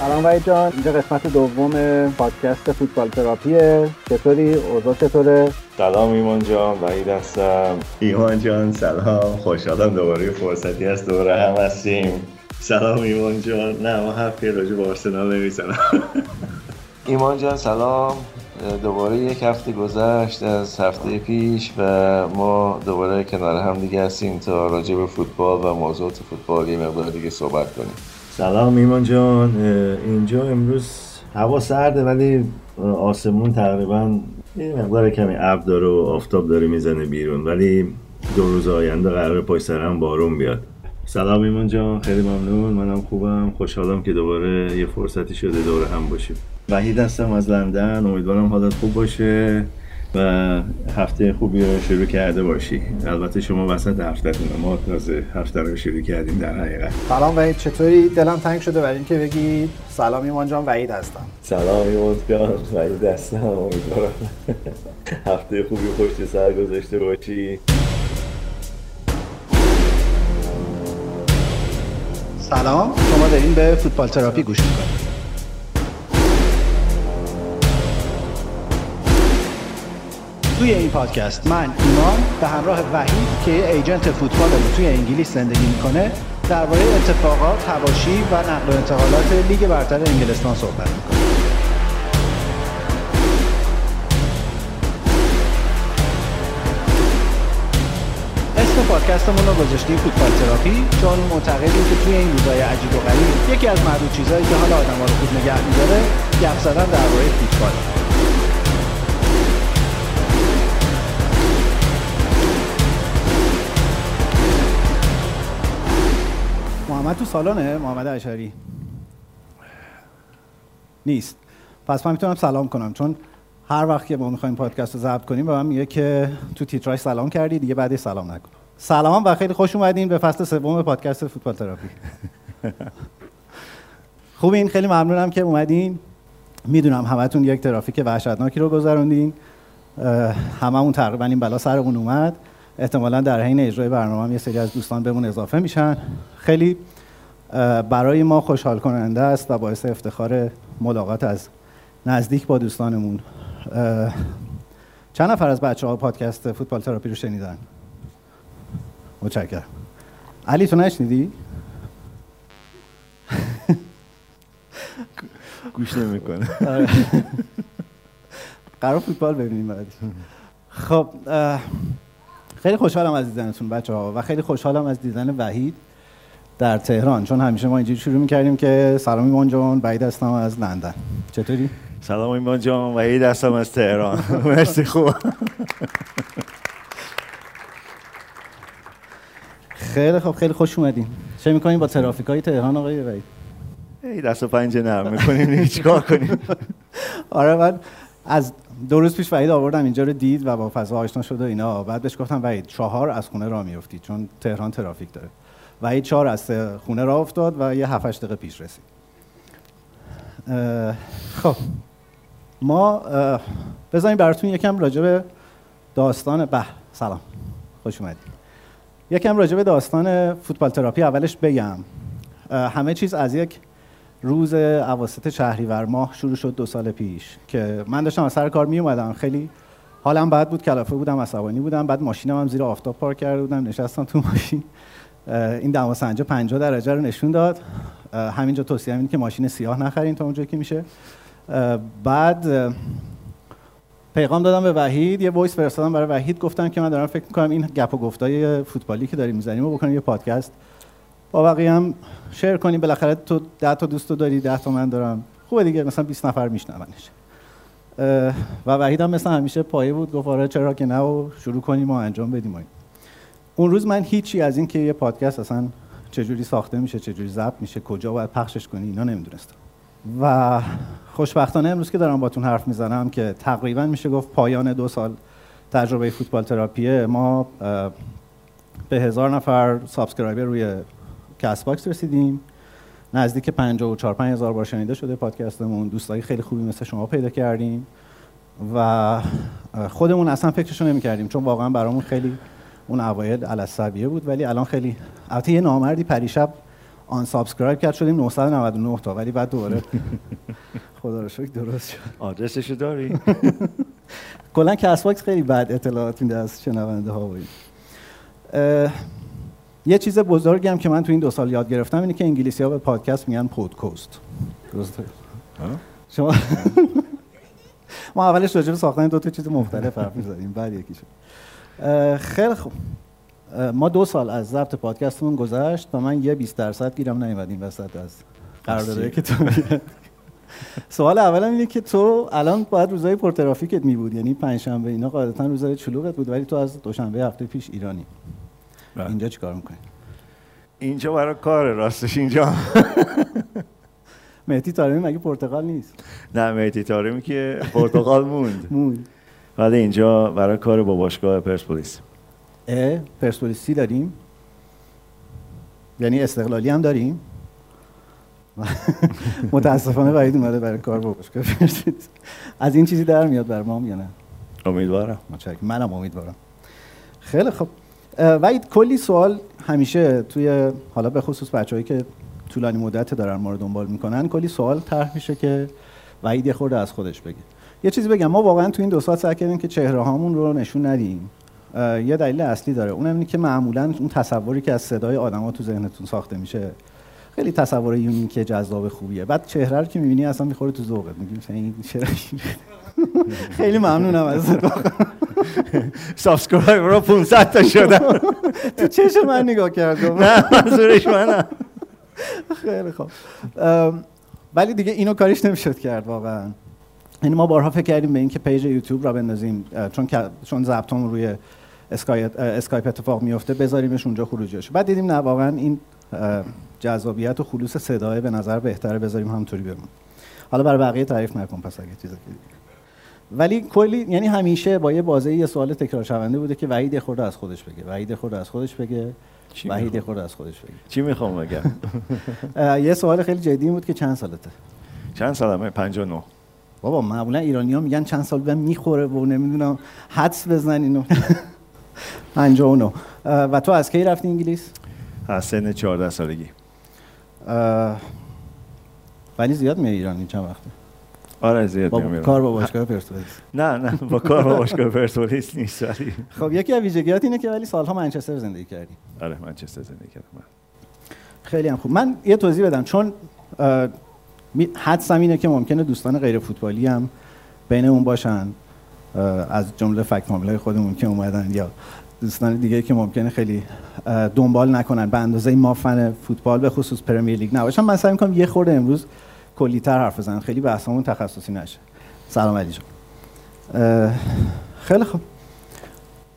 سلام وحید جان. اینجا قسمت دوم پادکست فوتبال تراپیه. چطوری؟ اوضاع چطوره؟ سلام ایمان جان وحید هستم. ایمان جان سلام. خوشحالم دوباره فرصتی هست دوباره هم هستیم. سلام ایمان جان. نه ما هفته راجع به آرسنال نمی‌زنم ایمان جان سلام. دوباره یک هفته گذشت از هفته پیش و ما دوباره کنار هم دیگه هستیم تا راجع به فوتبال و موضوعات فوتبالی مقدار دیگه صحبت کنیم. سلام ایمان جان اینجا امروز هوا سرده ولی آسمون تقریبا یه مقدار کمی ابر داره و آفتاب داره می‌زنه بیرون ولی دو روز آینده قرار پای سرم بارون بیاد. سلام ایمان جان خیلی ممنون منم خوبم خوشحالم که دوباره یه فرصتی شده دور هم باشیم. وحید هستم از لندن امیدوارم حالت خوب باشه. و هفته خوبی رو شروع کرده باشی. البته شما وسط هفتهتون ما تازه هفته رو شروع کردیم در حقیقت. سلام وحید چطوری؟ دلم تنگ شده برای اینکه بگی سلام ایمان جان وحید هستم. سلام ایمان جان وحید هستم امیدوارم هفته خوبی پشت سر گذاشته باشی. سلام شما دارین به فوتبال تراپی گوش می‌کنید. توی این پادکست. من ایمان به همراه وحید که ایجنت فوتبال توی انگلیس زندگی می‌کنه درباره اتفاقات، هواشی و نقل و انتقالات لیگ برتر انگلستان صحبت می‌کنه اسم پادکستمون رو گذاشتیم فوتبال تراپی چون معتقدیم که توی این روزهای عجیب و غریب یکی از معدود چیزهایی که حال آدم رو خوب نگه میداره گپ زدن درباره فوتبال. محمد تو سالانه؟ محمد اشاری نیست. پس من می‌تونم سلام کنم چون هر وقت که ما می‌خوایم پادکست رو ضبط کنیم به من میگه که تو تیتراش سلام کردی دیگه بعدی سلام نکن. سلام و خیلی خوش اومدین به فصل سوم پادکست فوتبال تراپی خوبین؟ خیلی ممنونم که اومدین. می‌دونم همتون یک ترافیک وحشتناکی رو گذروندین. هممون تقریبا این بلا سرمون اومد. احتمالا در حین اجرای برنامه هم یه سری از دوستان بهمون اضافه میشن. خیلی برای ما خوشحال کننده است و باعث افتخار ملاقات از نزدیک با دوستانمون. چند نفر از بچه ها پادکست فوتبال تراپی رو شنیدن؟ متشکرم. علی تو نشنیدی؟ گوش نمی‌کنه. قرار فوتبال ببینیم بعد خب خیلی خوشحالم از دیدنتون بچه ها و خیلی خوشحالم از دیدن وحید. در تهران چون همیشه ما اینجوری شروع می‌کردیم که سلام ایمان جان وحید هستم از لندن. چطوری؟ سلام ایمان جان وحید هستم از تهران. مرسی خوب. خیلی خوب خیلی خوش اومدین. چه می‌کنیم با ترافیک های تهران آقای وحید؟ ای دست و پنجه نرم می‌کنیم. چیکار کنیم؟ آره من از دو روز پیش وحید آوردم اینجا رو دید و با فضا آشنا شد و اینا. بعد بهش گفتم وحید چهار از خونه راه میفتی چون تهران ترافیک داره. وحید چهار از خونه راه افتاد و یه 7 دقیقه پیش رسید. خب. ما بذاریم براتون یکم راجع به داستان به سلام. خوش اومدید. یکم راجع به داستان فوتبال تراپی اولش بگم. همه چیز از یک روز اواسط شهریور ماه شروع شد دو سال پیش که من داشتم از سر کار می اومدم خیلی حالم بد بود کلافه بودم عصبانی بودم. بعد ماشینم هم زیر آفتاب پارک کرده بودم نشستم تو ماشین. این دما سنجا 50 درجه رو نشون داد. همینجا توصیه این که ماشین سیاه نخرین تا اونجایی که میشه. بعد پیغام دادم به وحید. یه voice فرستادم برای وحید. گفتم که من دارم فکر می‌کنم این گپ و گفتای فوتبالی که داریم می‌زنیم و بکنیم یه پادکست. با بقیه هم share کنیم. بالاخره تو 10 تا دوست داری 10 تا من دارم. خوبه دیگه مثلا 20 نفر میشنونش. و وحید هم مثل همیشه پایه بود. گفت آره چرا که نه و شروع کنیم و انجام بدیم اون روز من هیچی از این که یه پادکست اصلا چجوری ساخته میشه چجوری ضبط میشه کجا باید پخشش کنی اینا نمی‌دونستم. و خوشبختانه امروز که دارم باتون حرف می‌زنم که تقریبا میشه گفت پایان دو سال تجربه فوتبال تراپیه ما به هزار نفر subscriber روی Castbox رسیدیم. نزدیک 54 5 هزار بار شنیده شده پادکستمون. دوستای خیلی خوبی مثل شما پیدا کردیم. و خودمون اصلا فکرشو نمی کردیم چون واقعا برامون خیلی اون اوایل علی‌السویه بود ولی الان خیلی البته یه نامردی پریشب unsubscribe کرد شدیم 999 تا ولی بعد دوباره خدا رو شکر درست شد. آدرسشو داری؟ کلا Castbox خیلی بد اطلاعات میده از شنونده ها و یه چیز بزرگی هم که من تو این دو سال یاد گرفتم اینه که انگلیسی ها به پادکست میگن پودکست. درسته؟ شما ما اولش راجع به ساختن دو تا چیز مختلف حرف می‌زدیم بعد یکی شد خیلی خوب. ما دو سال از ضبط پادکستمون گذشت و من یه 20 درصد گیرم نیومد این وسط از قراردادی که تو سوال اولم اینه که تو الان باید روزای پرترافیکت می بود یعنی پنجشنبه اینا قاعدتا روزای چلوغت بود ولی تو از دوشنبه هفته پیش ایرانی. بله. اینجا چیکار می‌کنی؟ اینجا برای کار راستش اینجا. مهدی تارمی مگه پرتغال نیست؟ نه مهدی تارمی که پرتغال موند. موند. ولی اینجا برای کار با باشگاه پرسپولیس. پرسپولیسی داریم؟ یعنی استقلالی هم داریم؟ متاسفانه وحید اومده برای کار با باشگاه پرسپولیس. از این چیزی در میاد بر ما یا نه؟ امیدوارم. منم امیدوارم. خیلی خب. وحید کلی سوال همیشه توی حالا به خصوص بچه‌هایی که طولانی مدت دارن ما رو دنبال می‌کنن کلی سوال طرح میشه که وحید یه خورده از خودش بگه. یه چیزی بگم ما واقعا تو این دو ساعت سعی کردیم که چهره هامون رو نشون ندیم. یه دلیل اصلی داره. اونم اینه که معمولا اون تصوری که از صدای آدما تو ذهنتون ساخته میشه خیلی تصور unique جذاب خوبیه. بعد چهره رو که می‌بینی اصلا می‌خوره تو ذوقت. میگی این خیلی ممنونم از subscriber رو 500 تا شدم. تو چشم من نگاه کردم. نه منظورش منم. خیلی خوب. ولی دیگه اینو کاریش نمی‌شد کرد واقعا. یعنی ما بارها فکر کردیم به اینکه page یوتیوب راه بندازیم چون چون ضبطمون روی اسکایپ اتفاق میفته بذاریمش اونجا خروجیش بعد دیدیم نه واقعا این جذابیت و خلوص صدای به نظر بهتره بذاریم همونطوری بمون حالا برای بقیه تعریف نکن پس اگه چیزی. ولی کلی یعنی همیشه با یه بازه یه سوال تکرار شونده بوده که وحید خورده از خودش بگه. وحید خورده از خودش بگه. وحید خورده از خودش بگه. چی می‌خوام بگم؟ یه سوال خیلی جدی بود که چند سالته؟ چند سالمه؟ 59 بابا معمولا ایرانی ها میگن چند سال بهم می‌خوره و نمی‌دونم حدس بزن اینو 59 و تو از کی رفتی انگلیس؟ از سن 14 سالگی. ولی زیاد می ایرانی چند وقته؟ آره زیاد با کار با باشگاه پرسپولیس. نه نه با کار با باشگاه پرسپولیس نیست ولی خب یکی از ویژگیات اینه که ولی سالها منچستر زندگی کردی. آره منچستر زندگی کردم. خیلی هم خوب. من یه توضیح بدم. چون حدسم اینه که ممکنه دوستان غیر فوتبالی هم بین اون باشن از جمله فکت های خودمون که اومدن یا دوستان دیگه که ممکنه خیلی دنبال نکنن به اندازه ما فن فوتبال به خصوص پرمیر لیگ نباشن. من سعی می‌کنم یه خورده امروز کلیتر حرف بزنم. خیلی بحثمون تخصصی نشه. سلام علی جان. خیلی خوب.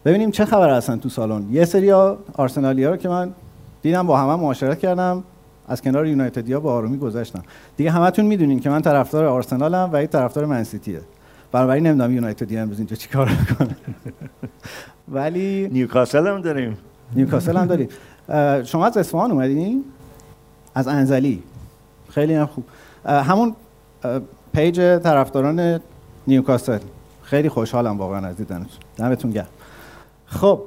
ببینیم چه خبر هستن تو سالن. یه سری آرسنالیا رو که من دیدم با همه معاشرت کردم. از کنار یونایتدیا با آرومی گذشتم دیگه همتون می‌دونین که من طرفدار آرسنالم و این طرفدار منسیتیه بنابراین نمی‌دونم یونایتدی امروز اینجا چیکار می‌کنه. ولی نیوکاسل هم داریم. نیوکاسل هم داریم. شما از اصفهان اومدین؟ از انزلی. خیلی هم خوب. همون page طرفداران نیوکاسل. خیلی خوشحالم واقعا از دیدنتون دمتون گرم. خب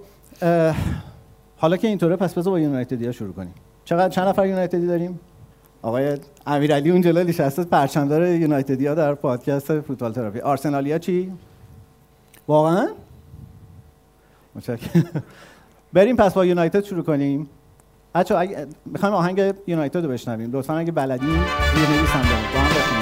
حالا که اینطوره پس بذار با یونایتدیا شروع کنیم. چقدر چند نفر یونایتدی داریم؟ امیرعلی امیرعلی اون جلو نشسته پرچمدار یونایتدیا در پادکست فوتبال تراپی. آرسنالیا چی؟ واقعا؟ متشکرم. بریم پس با یونایتد شروع کنیم. بچه اگه می‌خوایم آهنگ یونایتد رو بشنویم. لطفا اگه بلدین یه نویسم با هم بخونیم.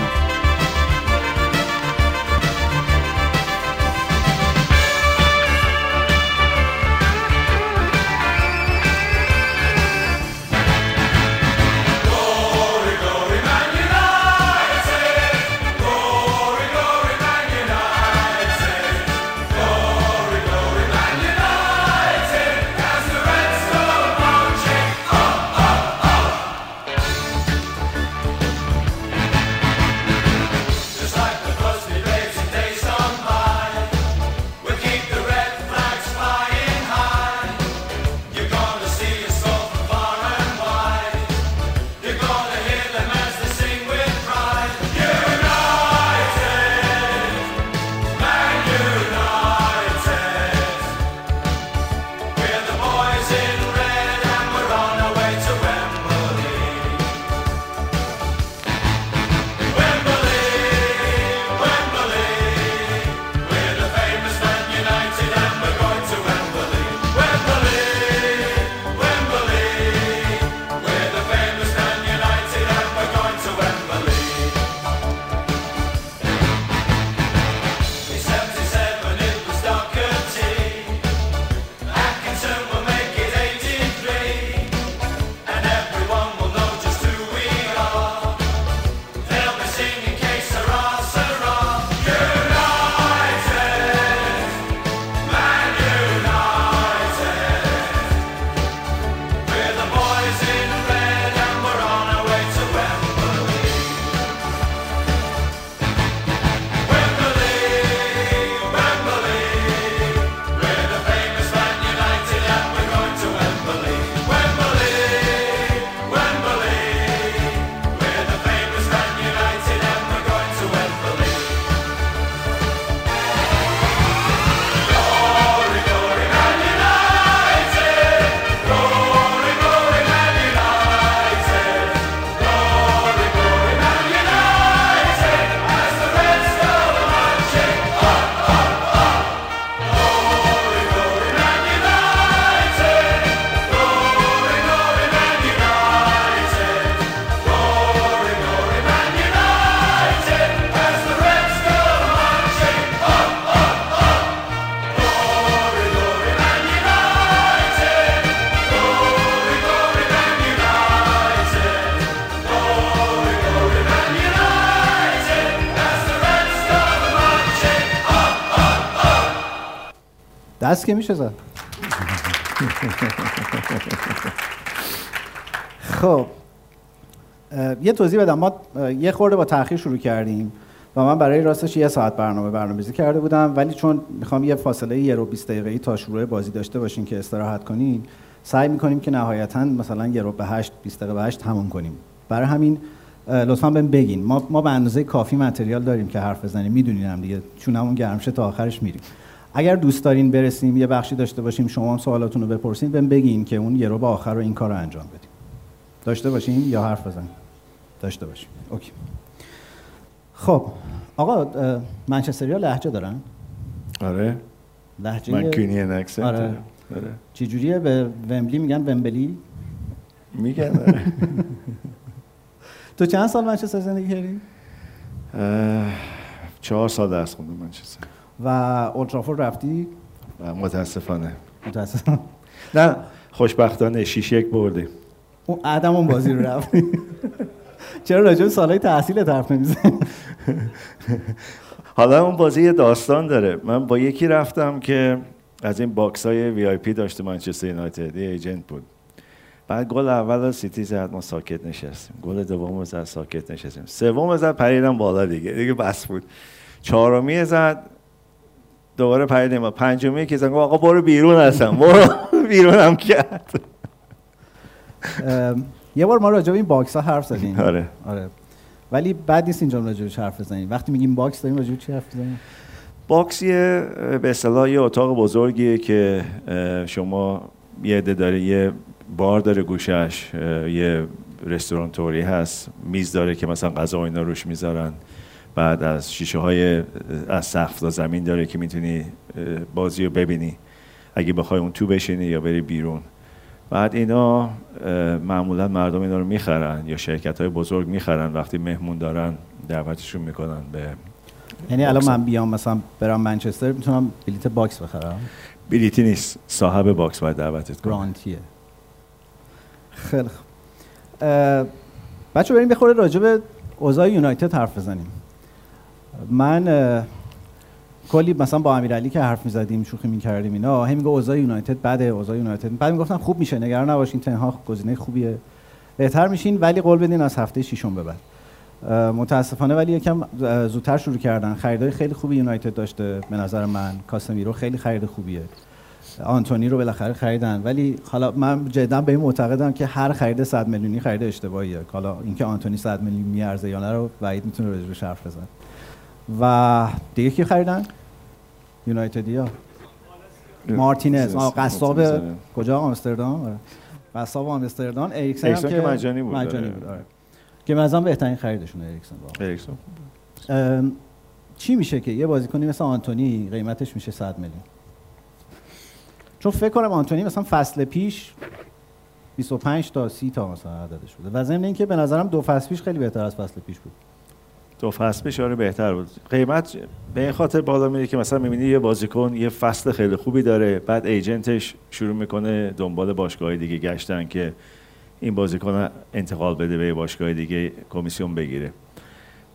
دست که میشه زد. خب یه توضیح بدم. ما یه خورده با تاخیر شروع کردیم و من برای راستش یه ساعت برنامه برنامه‌ریزی کرده بودم. ولی چون می‌خوام یه فاصله یه رو 20 دقیقه‌ای تا شروع بازی داشته باشین که استراحت کنین سعی می‌کنیم که نهایتا مثلا یه رو به 8 20 دقیقه به 8 تموم کنیم. برای همین لطفا بهم بگین. ما ما به اندازه کافی متریال داریم که حرف بزنیم. می‌دونین هم دیگه چون همون گرمشه تا آخرش میریم. اگر دوست دارین برسیم یه بخشی داشته باشیم شما هم سوالاتون رو بپرسین بهم بگین که اون یه رو به آخر رو این کار رو انجام بدیم. داشته باشیم یا حرف بزنیم؟ داشته باشیم. اوکی. خب آقا منچستریا لهجه دارن؟ آره. لهجه من اکسنت آره. آره. جوریه به ومبلی میگن ومبلی؟ میگن. آره. تو چند سال منچستر زندگی کردی؟ چهار سال درس خوندم منچستر. و اولدترافورد رفتی؟ متاسفانه. متاسفانه. نه. خوشبختانه شیش یک بردیم. اون عدم اون بازی رو رفتی چرا راجع به سالهای تحصیل حرف نمی‌زنی؟ حالا اون بازی یه داستان داره. من با یکی رفتم که از این box های VIP داشته منچستر یونایتد. یه agent بود. بعد گل اول سیتی زد ما ساکت نشستیم. گل دوم زد ساکت نشستیم. سوم زد پریدم بالا دیگه. دیگه بس بود. چهارمی زد. دوباره پریدیم و پنجمی که زد آقا برو بیرون هستم. برو بیرونم کرد. یه بار ما راجع به این box ها حرف زدیم. آره. آره. ولی بعد نیست اینجا راجع به حرف بزنیم. وقتی میگیم box داریم راجع چی حرف بزنیم box یه به اصطلاح یه اتاق بزرگیه که شما یه عده داره یه بار داره گوشه‌ش یه رستوران‌طوری هست. میز داره که مثلا غذا و اینا روش می‌ذارن. بعد از شیشه های از سقف تا زمین داره که می‌تونی بازی رو ببینی. اگه بخوای اون تو بشینی یا بری بیرون. بعد اینا معمولا مردم اینا رو می‌خرن یا شرکت های بزرگ می‌خرن وقتی مهمون دارن دعوتشون می‌کنن به یعنی الان من بیام مثلا برم منچستر می‌تونم بلیت box بخرم؟ بلیتی نیست. صاحب box باید دعوتت کنه. گرانتیه خیلی خوب. بچه بریم بخوره راجع به اوضاع یونایتد حرف بزنیم. من کلی مثلا با امیرعلی که حرف می‌زدیم شوخی می‌کردیم اینا هم میگه اوضاع یونایتد بده اوضاع یونایتد. بعد می‌گفتن خوب میشه نگران نباشین تنها گزینه خوبیه. بهتر میشین ولی قول بدین از هفته ششم به بعد. متاسفانه ولی یکم زودتر شروع کردن. خریدای خیلی خوبی یونایتد داشته به نظر من. کاسمیرو خیلی خرید خوبیه. آنتونی رو بالاخره خریدن. ولی حالا من جدا به این معتقدم که هر خرید 100 میلیونی خرید اشتباهیه. حالا اینکه آنتونی 100 میلیون میارزه یا نه رو وعید می‌تونه راجع حرف بزن و دیگه کی خریدن؟ یونایتدیا مارتینز. قصاب کجا؟ آمستردام. آره. قصاب آمستردام. اریکسن هم که مجانی بود مجانی آره. بود آره. که مثلا بهترین خریدشون اریکسن اریکسن. چی میشه که یه بازیکنی مثل آنتونی قیمتش میشه 100 میلیون؟ چون فکر کنم آنتونی مثلا فصل پیش 25 تا 30 تا مثلا عددش بوده. و ضمن اینکه به نظرم دو فصل پیش خیلی بهتر از فصل پیش بود. دو فصل پیش آره بهتر بود. قیمت به این خاطر بالا میره که مثلا می‌بینی یه بازیکن یه فصل خیلی خوبی داره بعد ایجنتش شروع می‌کنه دنبال باشگاه دیگه گشتن که این بازیکن انتقال بده به باشگاه دیگه کمیسیون بگیره.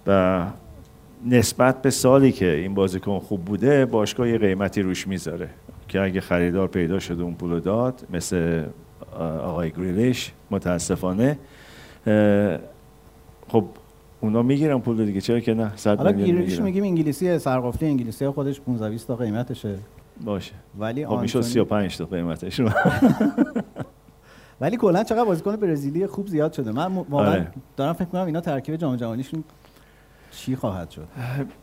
و نسبت به سالی که این بازیکن خوب بوده باشگاه یه قیمتی روش می‌ذاره. که اگه خریدار پیدا شده اون پولو داد مثل آقای گریلیش متاسفانه خب اونا می‌گیرن پول دیگه. چرا که نه؟ صد حالا گریلیش میگیم انگلیسی سرقفلی انگلیسی خودش 15 20 تا قیمتشه. باشه. ولی خب میشه 35 تا قیمتش. ولی کلا چقدر بازیکن برزیلی خوب زیاد شده. من واقعا آره. دارم فکر کنم اینا ترکیب جام جهانیشون چی خواهد شد؟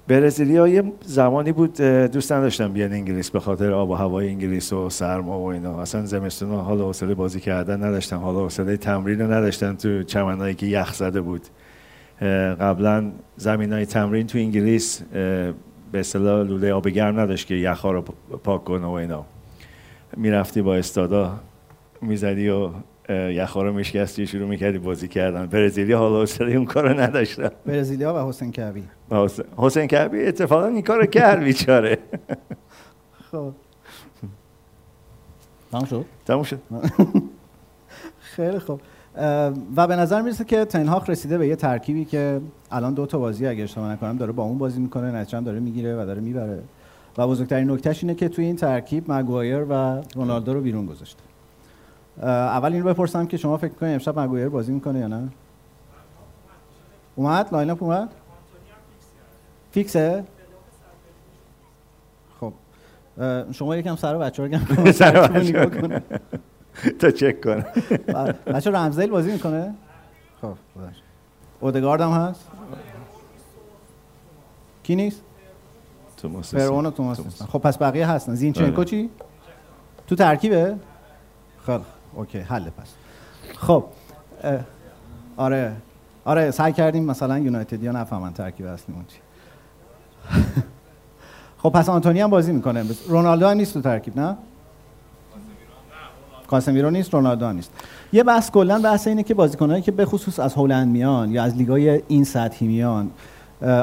برزیلیا یه زمانی بود دوست نداشتم بیان انگلیس به خاطر آب و هوای انگلیس و سرما و اینا. اصلا زمستون حالا حوصله بازی کردن نداشتن. حالا حوصله تمرین نداشتن تو چمنایی که یخ زده بود. قبلا زمین های تمرین تو انگلیس به اصطلاح لوله آب گرم نداشت که یخها رو پاک کنه و اینا. می‌رفتی با استادا می‌زدی و یخا رو میشکستی شروع می‌کردی بازی کردن. برزیلی حالا حوصله اون کارو نداشتن. برزیلیا و حسین کعبی. حسین کعبی اتفاقا این کارو کرد بیچاره. خب. تموم شد؟ تموم شد. خیلی خوب. و به نظر می‌رسه که تن هاخ رسیده به یه ترکیبی که الان دو تا بازی اگه اشتباه نکنم داره با اون بازی می‌کنه نتیجه داره می‌گیره و داره می‌بره. و بزرگترین نکتهش اینه که توی این ترکیب مگوایر و رونالدو رو بیرون گذاشته. اول این رو بپرسم که شما فکر کنید امشب مگوایر بازی می‌کنه یا نه؟ اومد؟ line up اومد؟ فیکسه؟ خب شما یکم سر بچه رو گم سر تا چک کنه بچه رمزیل بازی می‌کنه؟ خب اودگارد هم هست؟ کی نیست؟ توماس فرعون و توماس خب پس بقیه هستن. زینچنکو آره. چی؟ تو ترکیبه؟ خب اوکی حل پس. خب آره. آره سعی کردیم مثلا یونایتد یا نفهمن ترکیب اصلی اون چی خب پس آنتونی هم بازی می‌کنه. رونالدو هم نیست تو ترکیب نه؟ کاسمیرو نیست رونالدو نیست. یه بحث کلا بحث اینه که بازیکنایی که به خصوص از هلند میان یا از لیگای این سطحی میان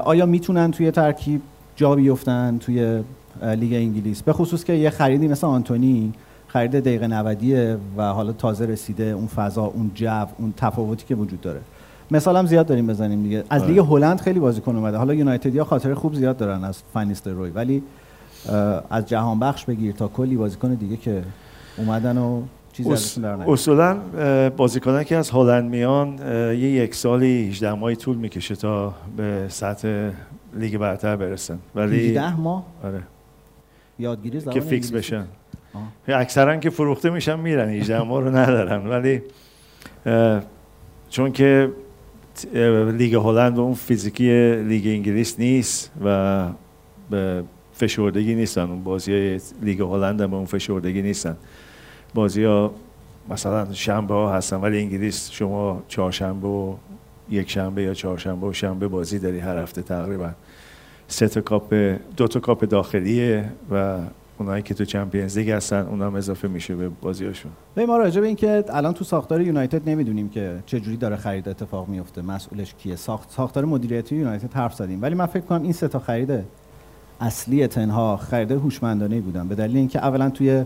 آیا می‌تونن توی ترکیب جا بیفتن توی لیگ انگلیس؟ به خصوص که یه خریدی مثل آنتونی خرید دقیقه 90 و حالا تازه رسیده اون فضا اون جو اون تفاوتی که وجود داره. مثال هم زیاد داریم بزنیم دیگه. از آره. لیگ هلند خیلی بازیکن اومده. حالا یونایتد یا خاطر خوب زیاد دارن از فانیستر روی. ولی از جهان بخش بگیر تا کلی بازیکن دیگه که اومدن و چیزی اصولا بازیکنان که از هلند میان یه یک سالی 18 ماهی طول می‌کشه تا به سطح لیگ برتر برسن. ولی 18 ماه؟ آره. یادگیری که فیکس بشن. اکثرا که فروخته میشن میرن. 18 ماه رو ندارن. ولی چون که لیگ هلند اون فیزیکی لیگ انگلیس نیست و به فشردگی نیستن. اون بازی لیگ هلند به اون فشردگی نیستن. بازی ها مثلا شنبه ها هستن ولی انگلیس شما چهارشنبه و یک شنبه یا چهارشنبه و شنبه بازی داری هر هفته تقریبا. سه تا کاپ دو تا کاپ داخلیه و اونایی که تو Champions League هستن اونم اضافه میشه به بازیاشون ما راجع به اینکه الان تو ساختار یونایتد نمی‌دونیم که چه جوری داره خرید اتفاق میفته مسئولش کیه. ساخت ساختار مدیریتی یونایتد حرف زدیم ولی من فکر کنم این سه تا خرید اصلی تن هاخ خرید هوشمندانه بودن. به دلیل اینکه اولا توی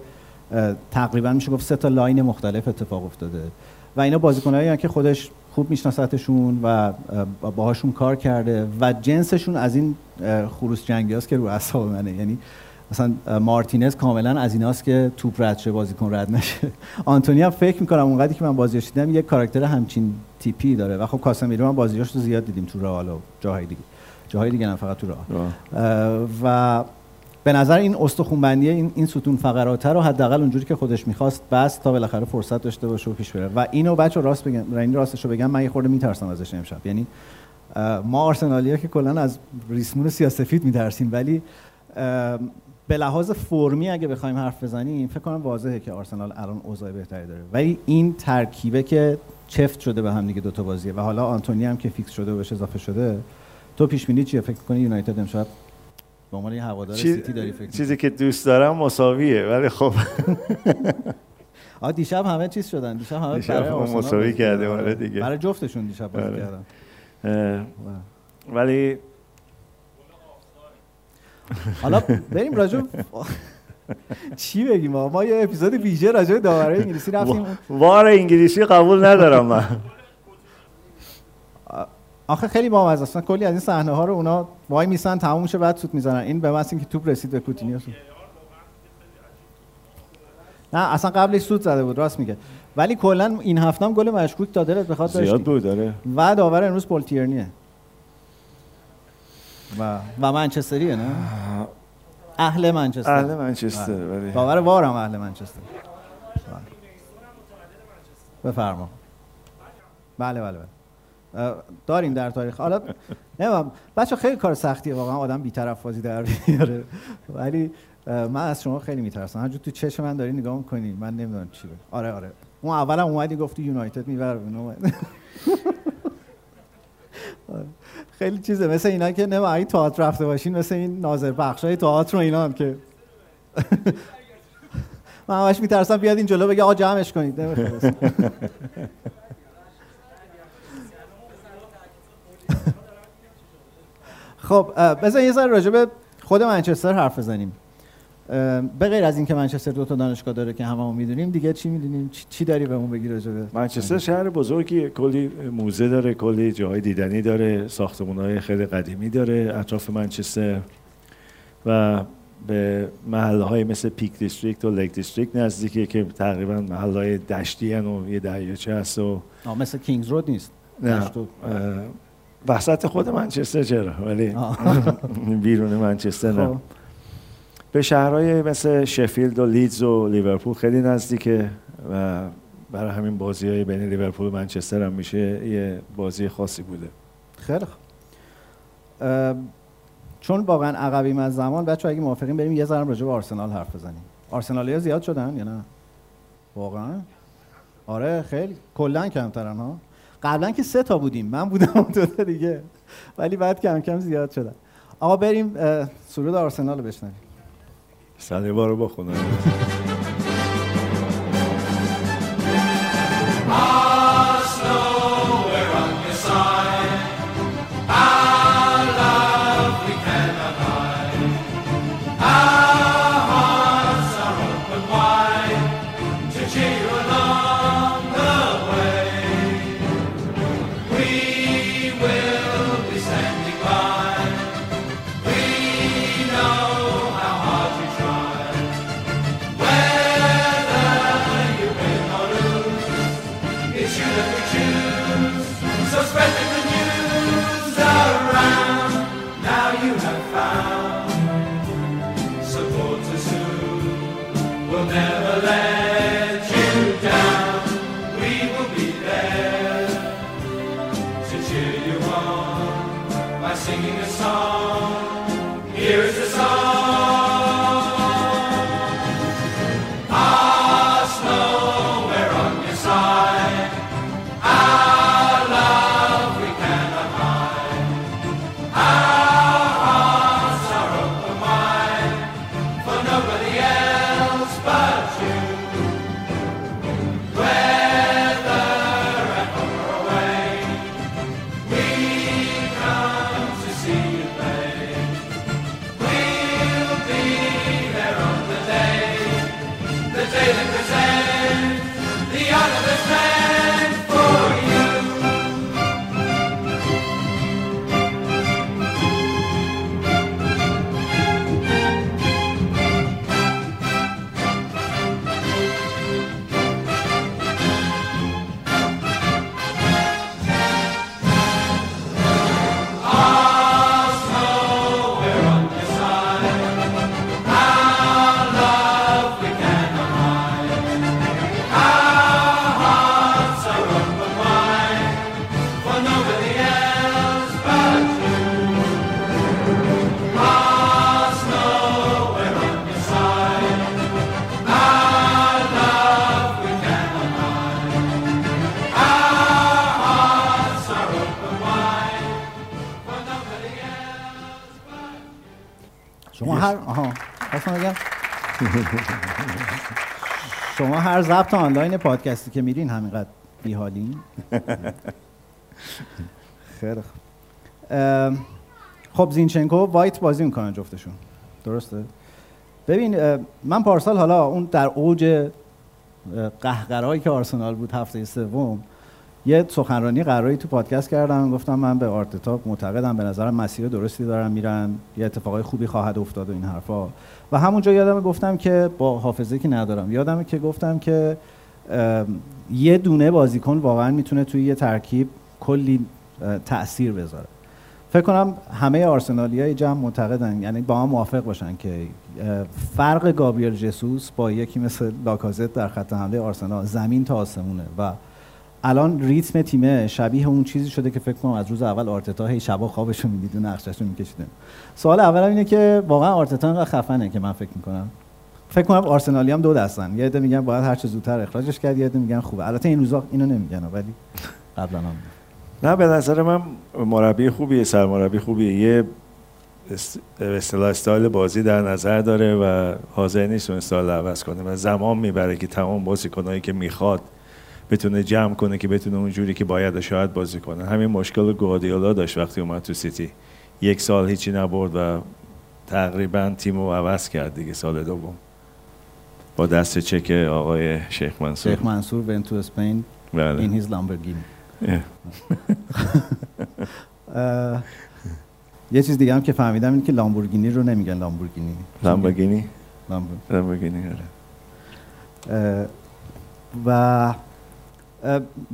تقریبا میشه گفت سه تا line مختلف اتفاق افتاده. و اینا بازیکنایی که خودش خوب میشناستشون و باهاشون کار کرده و جنسشون از این خروس جنگی که رو اعصاب منه. یعنی مثلا مارتینز کاملا از ایناست که توپ رد شه بازیکن رد نشه. آنتونی هم فکر می‌کنم اونقدری که من بازیش دیدم یه کاراکتر همچین تیپی داره. و خب کاسمیرو هم بازیاش رو زیاد دیدیم تو رئال و جاهای دیگه. جاهای دیگه نه فقط تو رئال. و به نظر این استخونبندی این این ستون فقرات رو حداقل اونجوری که خودش می‌خواست بس تا بالاخره فرصت داشته باشه و پیش بره. و اینو بچه راست بگم این راستش رو بگم من یه خورده میترسم ازش امشب. یعنی ما آرسنالیا که کلا از ریسمون سیاسفید میترسیم ولی به لحاظ فرمی اگه بخوایم حرف بزنیم فکر کنم واضحه که آرسنال الان اوضاع بهتری داره. ولی این ترکیبه که چفت شده به هم دیگه دو تا بازیه. و حالا آنتونی هم که فیکس شده و بهش اضافه شده تو پیش بینی چیه؟ فکر کنی یونایتد امشب به عنوان یه هوادار سیتی داری فکر چیزی که دوست دارم مساویه ولی خب. آ دیشب همه چیز شدن. دیشب همه دیشب برای مساوی کرده آره دیگه. برای جفتشون دیشب بازی آره. کردن. ولی حالا بریم راجع چی بگیم؟ ما یه اپیزود ویژه راجع به داوره انگلیسی رفتیم. وار انگلیسی قبول ندارم من. آخه خیلی بامزه اصلا کلی از این صحنه ها رو اونا وای میسن تموم میشه بعد سوت می‌زنن. این به که توپ رسید به کوتینیو نه اصلا قبلش سوت زده بود راست میگه. ولی کلا این هفته هم گل مشکوک داده بخواد زیاد بود داره. و داور امروز پولتیرنیه. و و منچستریه نه؟ اهل منچستر. اهل منچستر بله. ولی داور وارم اهل منچستر. بفرما. بله بله بله. داریم در تاریخ. حالا نمیم بچه خیلی کار سختیه واقعا آدم بیطرف بازی در بیاره. ولی من از شما خیلی میترسم. هرجور تو چشم من داری نگاه می‌کنی من نمی‌دونم چی بود آره آره. اون اولم اومدی گفتی یونایتد می‌بره خیلی چیزه. مثل اینا که نه اگه تئاتر رفته باشین مثل این ناظر بخشای تئاتر و اینا هم که من همش میترسم بیاد این جلو بگه آقا جمعش کنید. خب بذار یه ذره راجع به خود منچستر حرف بزنیم. به غیر از اینکه منچستر دو تا دانشگاه داره که هممون می‌دونیم دیگه چی می‌دونیم؟ چی داری بهمون بگی راجع به منچستر شهر بزرگی کلی موزه داره کلی جاهای دیدنی داره ساختمان‌های خیلی قدیمی داره اطراف منچستر و به محله های مثل پیک دیستریکت و لیک دیستریکت نزدیکه که تقریبا محله های دشتی و یه دریاچه هست و مثل کینگز رود نیست. نه وسط خود منچستر چرا؟ ولی بیرون منچستر نه. خب. به شهرهای مثل شفیلد و لیدز و لیورپول خیلی نزدیکه و برای همین بازی های بین لیورپول و منچستر هم میشه یه بازی خاصی بوده. خیلی چون واقعا عقبیم از زمان بچه اگه موافقین بریم یه ذره راجع به آرسنال حرف بزنیم. آرسنالی ها زیاد شدن یا نه؟ واقعا؟ آره خیلی. کلا کمترن ها. قبلا که سه تا بودیم. من بودم اون دو تا دیگه. ولی بعد کم کم زیاد شدن آقا بریم سرود آرسنال رو بشنویم. سالی بارو بخونم شما هر ضبط آنلاین پادکستی که میرین همینقدر بیحالین. خیلی خب زینچنکو وایت بازی می‌کنن جفتشون. درسته؟ ببین من پارسال حالا اون در اوج قهقرایی که آرسنال بود هفته سوم یه سخنرانی قراری تو پادکست کردم گفتم من به آرتتا معتقدم. به نظرم مسیر درستی دارن میرن. یه اتفاقای خوبی خواهد افتاد و این حرفا. و همونجا یادم گفتم که با حافظه که ندارم یادم که گفتم که یه دونه بازیکن واقعا می‌تونه توی یه ترکیب کلی تاثیر بذاره. فکر کنم همه آرسنالی های جمع معتقدن. یعنی با هم موافق باشن که فرق گابریل جسوس با یکی مثل لاکازت در خط حمله آرسنال زمین تا آسمونه و الان ریتم تیمه شبیه اون چیزی شده که فکر کنم از روز اول آرتتا هی شبا خوابش رو می‌دید و نقشش رو میکشیده سوال اول اینه که واقعا آرتتا انقدر خفنه که من فکر می‌کنم. فکر کنم آرسنالی هم دو دستن. یه عده میگن باید هر چه زودتر اخراجش کرد یه عده میگن خوبه. البته این روزا اینو نمیگن ولی قبلا هم نه به نظر من مربی خوبیه سرمربی خوبیه. یه اصطلاح استایل بازی در نظر داره و حاضر نیست اون استایل عوض کنه. و زمان می‌بره که تمام بازیکنایی که می‌خواد بتونه جمع کنه که بتونه اونجوری که باید شاید بازی کنه. همین مشکل گواردیولا داشت وقتی اومد تو سیتی. یک سال هیچی نبرد و تقریبا تیم رو عوض کرد دیگه سال دوم. با دست چک آقای شیخ منصور. شیخ منصور went to Spain بله. in his Lamborghini یه چیز دیگه هم که فهمیدم این که لامبورگینی رو نمیگن لامبورگینی. لامبورگینی؟ لامبور لامبورگینی آره. و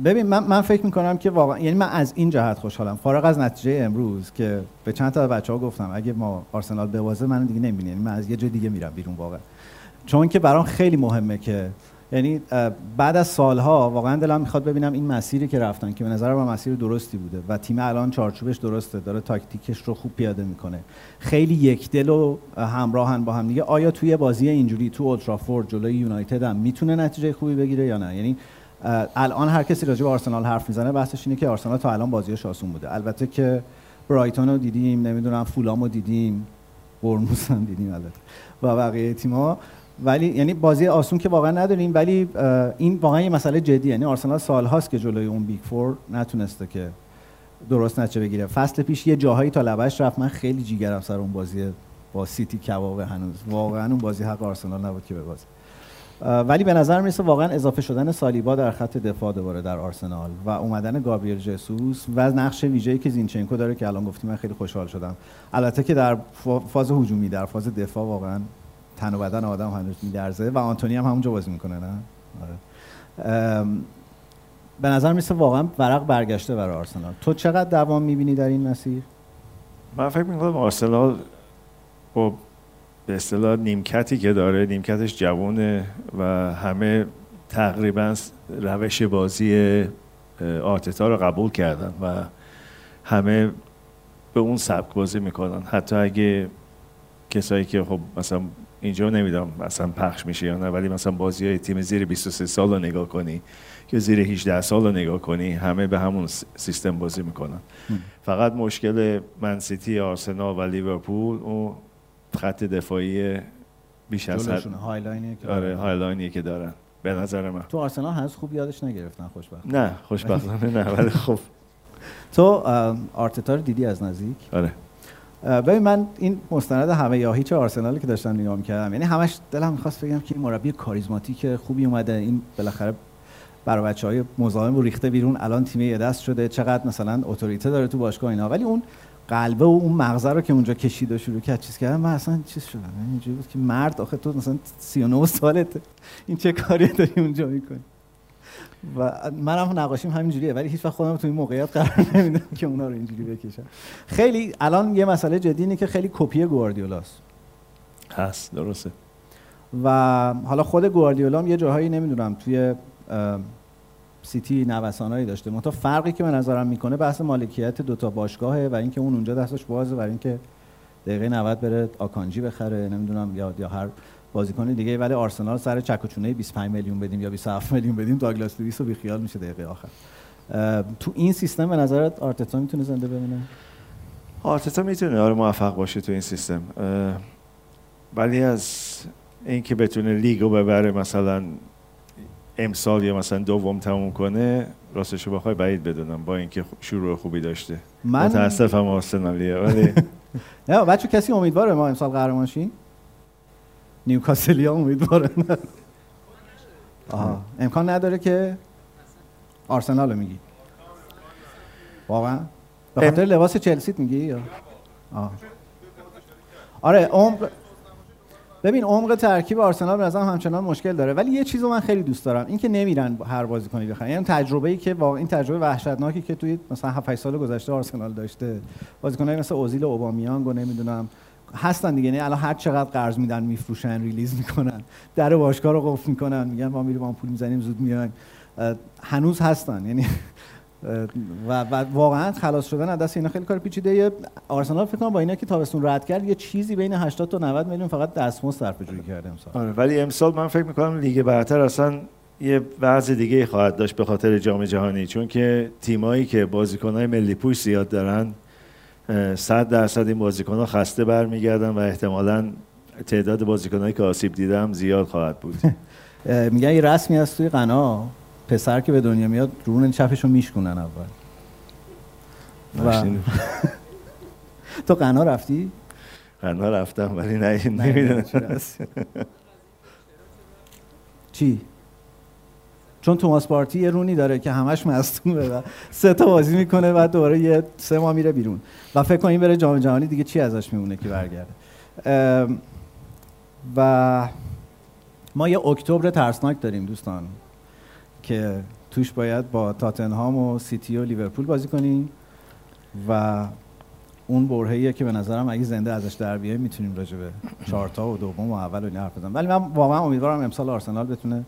ببین من, من فکر می‌کنم که واقعا یعنی من از این جهت خوشحالم. فارغ از نتیجه امروز که به چند تا بچه ها گفتم اگه ما آرسنال ببازه من دیگه نمی‌بینی. یعنی من از یه جای دیگه میرم بیرون واقعا. چون که برام خیلی مهمه که یعنی بعد از سالها واقعا دلم می‌خواد ببینم این مسیری که رفتن که به نظر من مسیر درستی بوده و تیم الان چارچوبش درسته داره تاکتیکش رو خوب پیاده می‌کنه. خیلی یک دل و همراهن با هم دیگه. آیا توی بازی اینجوری تو اولترافورد جلوی یونایتد هم می‌تونه نتیجه خوبی بگیره یا نه؟ یعنی الان هر کسی راجع به آرسنال حرف می‌زنه بحثش اینه که آرسنال تا الان بازیش آسون بوده. البته که برایتون رو دیدیم نمی‌دونم فولام رو دیدیم بورنموث هم دیدیم البته و بقیه تیم‌ها. ولی یعنی بازی آسون که واقعا نداریم ولی این واقعا یه مسئله جدی یعنی آرسنال سالهاست که جلوی اون big four نتونسته که درست نتیجه بگیره. فصل پیش یه جاهایی تا لبش رفت. من خیلی جیگرم سر اون بازی با سیتی کبابه هنوز. واقعا اون بازی حق آرسنال نبود که ببازه. ولی به نظر می‌رسه واقعا اضافه شدن سالیبا در خط دفاع دوباره در آرسنال و اومدن گابریل جسوس و نقش ویژه‌ای که زینچنکو داره که الان گفتیم من خیلی خوشحال شدم. البته که در فا- فاز هجومی در فاز دفاع واقعا تن و بدن آدم هنوز میلرزه و آنتونی هم همونجا بازی می‌کنه نه؟ آره. به نظر می‌رسه واقعا ورق برگشته برای آرسنال. تو چقدر دوام می‌بینی در این مسیر؟ من فکر می‌کنم آرسنال با به اصطلاح نیمکتی که داره نیمکتش جوونه و همه تقریبا روش بازی آرتتا رو قبول کردن و همه به اون سبک بازی می‌کنن. حتی اگه کسایی که خب مثلا اینجا نمی‌دونم مثلا پخش میشه یا نه ولی مثلا بازی های تیم زیر 23 سال رو نگاه کنی که زیر 18 سال رو نگاه کنی همه به همون سیستم بازی می‌کنن. فقط مشکل من‌سیتی آرسنال و لیورپول اون خط دفاعی بیش از حد. high line یه که آره high line ی که دارن. به نظر من. تو آرسنال هنوز خوب یادش نگرفتن خوشبخت نه خوشبختانه نه ولی خب. تو آرتتا رو دیدی از نزدیک؟ آره. ببین من این مستند همه یا هیچ آرسنالی که داشتم نگاه می‌کردم یعنی همش دلم می‌خواست بگم که این مربی کاریزماتیک خوبی اومده. این بالاخره برای بچه های مزاحم رو ریخته بیرون. الان تیم یه دست شده. چقدر مثلا اتوریته داره تو باشگاه اینا. ولی اون قلبه و اون مغزه رو که اونجا کشید و شروع کرد چیز کردم من اصلا چیز شدم. یعنی اینجوری بود که مرد آخه تو مثلا 39 سالته. این چه کاری داری اونجا می‌کنی؟ و منم نقاشیم همینجوریه ولی هیچ وقت خودم تو این موقعیت قرار نمیدم که اونا رو اینجوری بکشم. خیلی الان یه مسئله جدی اینه که خیلی کپی گواردیولاست. هست درسته. و حالا خود گواردیولا هم یه جاهایی نمی‌دونم توی سیتی نوسانایی داشته. منتها فرقی که به نظرم می‌کنه بحث مالکیت دوتا باشگاهه و اینکه اون اونجا دستش بازه برای اینکه دقیقه 90 بره آکانجی بخره نمی‌دونم یا یا هر بازیکن دیگه ولی آرسنال سر چک و چونه 25 میلیون بدیم یا 27 میلیون بدیم داگلاس لوئیس رو بیخیال میشه دقیقه آخر. تو این سیستم به نظرت آرتتا می‌تونه زنده بمونه؟ آرتتا می‌تونه. آره موفق باشه تو این سیستم. ولی از اینکه بتونه لیگ رو ببره مثلا امسال یا مثلا دوم تموم کنه راستش رو بخوای بعید بدونم با اینکه شروع خوبی داشته. من متاسفم آرسنالیه ولی نه بچه کسی امیدواره ما امسال قهرمان شیم؟ نیوکاسلیا امیدواره آها. امکان نداره که آرسنال رو میگی. واقعا؟ به خاطر لباس چلسیت میگی یا؟ آه. آره عمق ببین عمق ترکیب آرسنال به نظرم همچنان مشکل داره ولی یه چیزو من خیلی دوست دارم این که نمیرن هر بازیکنی بخرن. یعنی تجربه‌ای که واقعا این تجربه وحشتناکی که توی مثلا 7 8 سال گذشته آرسنال داشته بازیکنایی مثل اوزیل و اوبامیانگ و نمی‌دونم هستن دیگه. یعنی الان هر چقدر قرض میدن میفروشن ریلیز می‌کنن در باشگاه رو قفل می‌کنن میگن ما میریم پول می‌زنیم زود میایم. هنوز هستن. یعنی و, و واقعا خلاص شدن از دست اینا خیلی کار پیچیده. یه آرسنال فکر کنم با اینا که تابستون رد کرد یه چیزی بین 80 تا 90 میلیون فقط دستمزد صرفه جویی کرده امسال. آره ولی امسال من فکر می‌کنم لیگ برتر اصلا یه وضع دیگه خواهد داشت به خاطر جام جهانی. چون که تیمایی که بازیکنهای ملی پوش زیاد دارن اه، صد درصد این بازیکنها خسته برمیگردن و احتمالا تعداد بازیکنهایی که آسیب دیدم زیاد خواهد بود. میگن یه رسمی هست توی قنا پسر که به دنیا میاد رون چپش رو میشکنن اول و تو قنا رفتی؟ قنا رفتم ولی نه نمی‌دونم؟ چی؟ چون توماس پارتی یه رونی داره که همش مصدومه و سه تا بازی می‌کنه و دوباره یه سه ماه میره بیرون و فکر کنیم بره جام جهانی دیگه چی ازش میمونه که برگرده و ما یه اکتبر ترسناک داریم دوستان که توش باید با تاتنهام و سیتی و لیورپول بازی کنیم و اون برهیه که به نظرم اگه زنده ازش در بیایم می‌تونیم راجع به چهارتا و دوم و اول و این حرف بزنم ولی من واقعا امیدوارم امسال آرسنال بتونه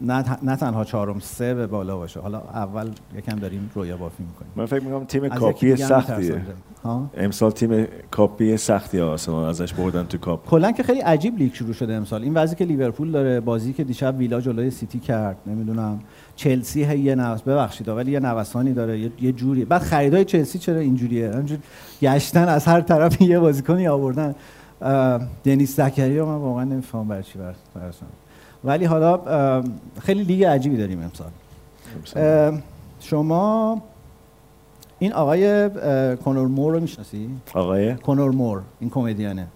نه, نه تنها چهارم سه به بالا باشه. حالا اول یکم داریم رویا بافی می‌کنیم. من فکر می‌کنم تیم کاپی سختیه امسال تیم کاپی سختی آرسنال ازش بردن تو کاپ. کلا که خیلی عجیب لیگ شروع شده امسال. این وضعی که لیورپول داره بازی که دیشب ویلا جلوی سیتی کرد نمی‌دونم. چلسی هی یه نوس ببخشید ولی یه نوسانی داره یه, یه جوریه بعد خریدای چلسی چرا اینجوریه؟ همینجور گشتن از هر طرف یه بازیکنی آوردن. دنیس زکریا من واقعا نمی‌فهمم برای چی برسن ولی حالا خیلی لیگ عجیبی داریم امسال. شما این آقای کنور مور رو می‌شناسی؟ آقای؟ کنور مور این کمدیانه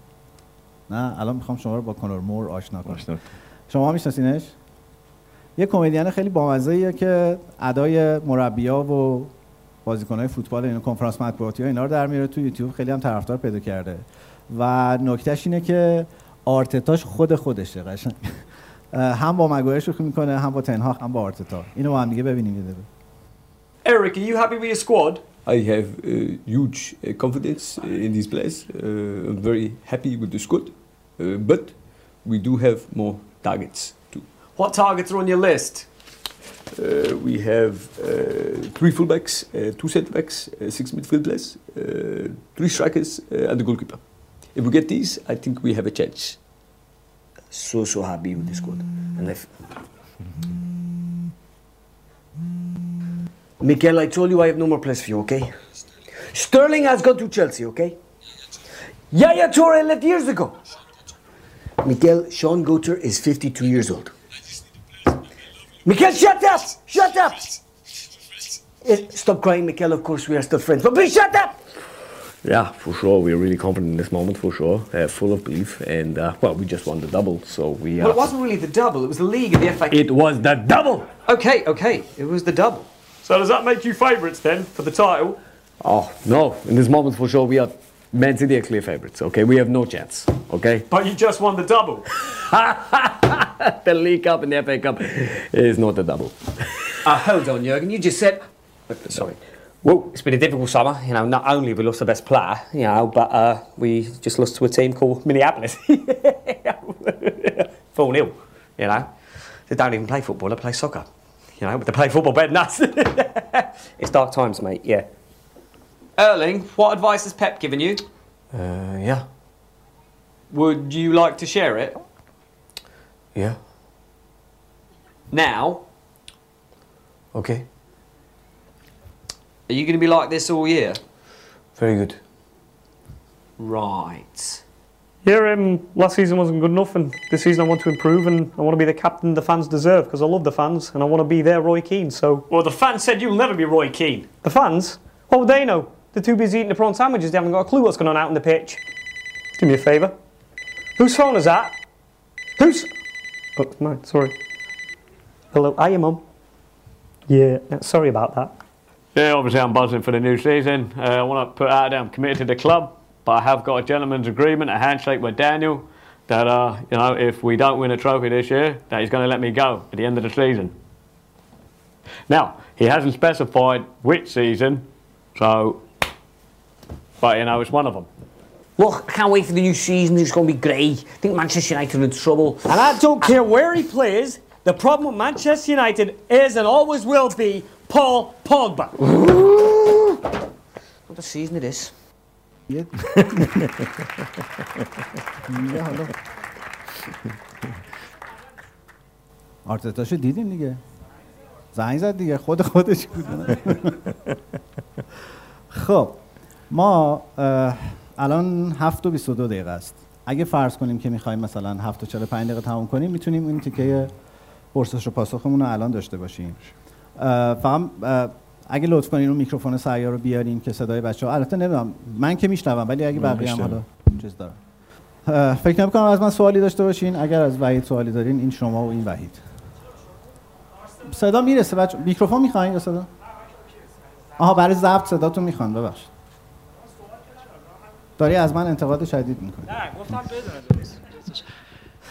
نه الان می‌خوام شما رو با کنور مور آشنا کنم. شما میشناسینش؟ یه کمدین خیلی بامزه که ادای مربیا و بازیکنهای فوتبال اینو کنفرانس مطبوعاتی ها اینا رو در میاره تو یوتیوب. خیلی هم طرفدار پیدا کرده. و نکتهش اینه که آرتتاش خود خودشه قشنگ. هم با مگوایر شوخی میکنه هم با تنها هم با آرتتا اینو با هم دیگه ببینیم یه دقیقه Eric, are you happy with your squad? I have uh, huge uh, confidence in this place. Uh, I'm very happy with the squad, uh, but we do have more targets too. What targets are on your list? Uh, we have uh, three fullbacks, two centre backs, six midfielders, three strikers, and the goalkeeper. If we get these, I think we have a chance so so happy with this squad. And if Mikel, I told you I have no more place for you, okay? Sterling has gone to Chelsea, okay? Yaya Toure left years ago. Mikel, Sean Goater is 52 years old. Mikel, shut up! Shut up! Eh, stop crying, Mikel. Of course, we are still friends. But please shut up! Yeah, for sure. We're really confident in this moment, for sure. Uh, full of belief. And, uh, well, we just won the double, so we... Uh, well, it wasn't really the double. It was the league and the FA... It was the double! Okay, okay. It was the double. So does that make you favourites, then, for the title? Oh, no. In this moment, for sure, we are... Man City are clear favourites, okay? We have no chance, okay? But you just won the double. the League Cup and the FA Cup is not the double. Uh, hold on, Jurgen. You just said... Sorry. Well, it's been a difficult summer. You know, not only have we lost the best player, you know, but uh, we just lost to a team called Minneapolis. 4 0, you know. They don't even play football, they play soccer. You know, but they play football better than us. it's dark times, mate, yeah. Erling, what advice has Pep given you? Uh, yeah. Would you like to share it? Yeah. Now? Okay. Are you going to be like this all year? Very good. Right. Yeah, um, last season wasn't good enough, and this season I want to improve, and I want to be the captain the fans deserve because I love the fans, and I want to be their Roy Keane. So, well, the fans said you'll never be Roy Keane. The fans? What would they know? They're too busy eating the prawn sandwiches. They haven't got a clue what's going on out on the pitch. Do me a favour. Whose phone is that? Who's? Oh, no, sorry. Hello, hiya, mum. Yeah, sorry about that. Yeah, obviously I'm buzzing for the new season. Uh, I want to put out there I'm committed to the club, but I have got a gentleman's agreement, a handshake with Daniel, that uh, you know if we don't win a trophy this year, that he's going to let me go at the end of the season. Now he hasn't specified which season, so but you know it's one of them. Look, I can't wait for the new season. It's going to be great. I think Manchester United are in trouble. And I don't care where he plays. The problem with Manchester United is and always will be Paul Pogba. What a season it is. یه حالا آرتتاشو دیدیم دیگه زنگ زد دیگه خود خودش بود خب ما الان هفت و 22 دقیقه است اگه فرض کنیم که می‌خوایم مثلا هفت و 45 دقیقه تموم کنیم می‌تونیم این تیکه پرسش و پاسخمون رو الان داشته باشیم فقط اگه لطف کنین اون میکروفون سیار رو بیارین که صدای بچه ها البته نمی‌دونم من که میشنوم ولی اگه بقیه هم حالا چیز دارم فکر نمی کنم از من سوالی داشته باشین. اگر از وحید سوالی دارین این شما و این وحید. صدا می‌رسه بچه میکروفون می‌خواین یا صدا؟ آها برای ضبط صداتون می‌خوان ببخشید. داری از من انتقاد شدید می‌کنی. نه گفتم بدون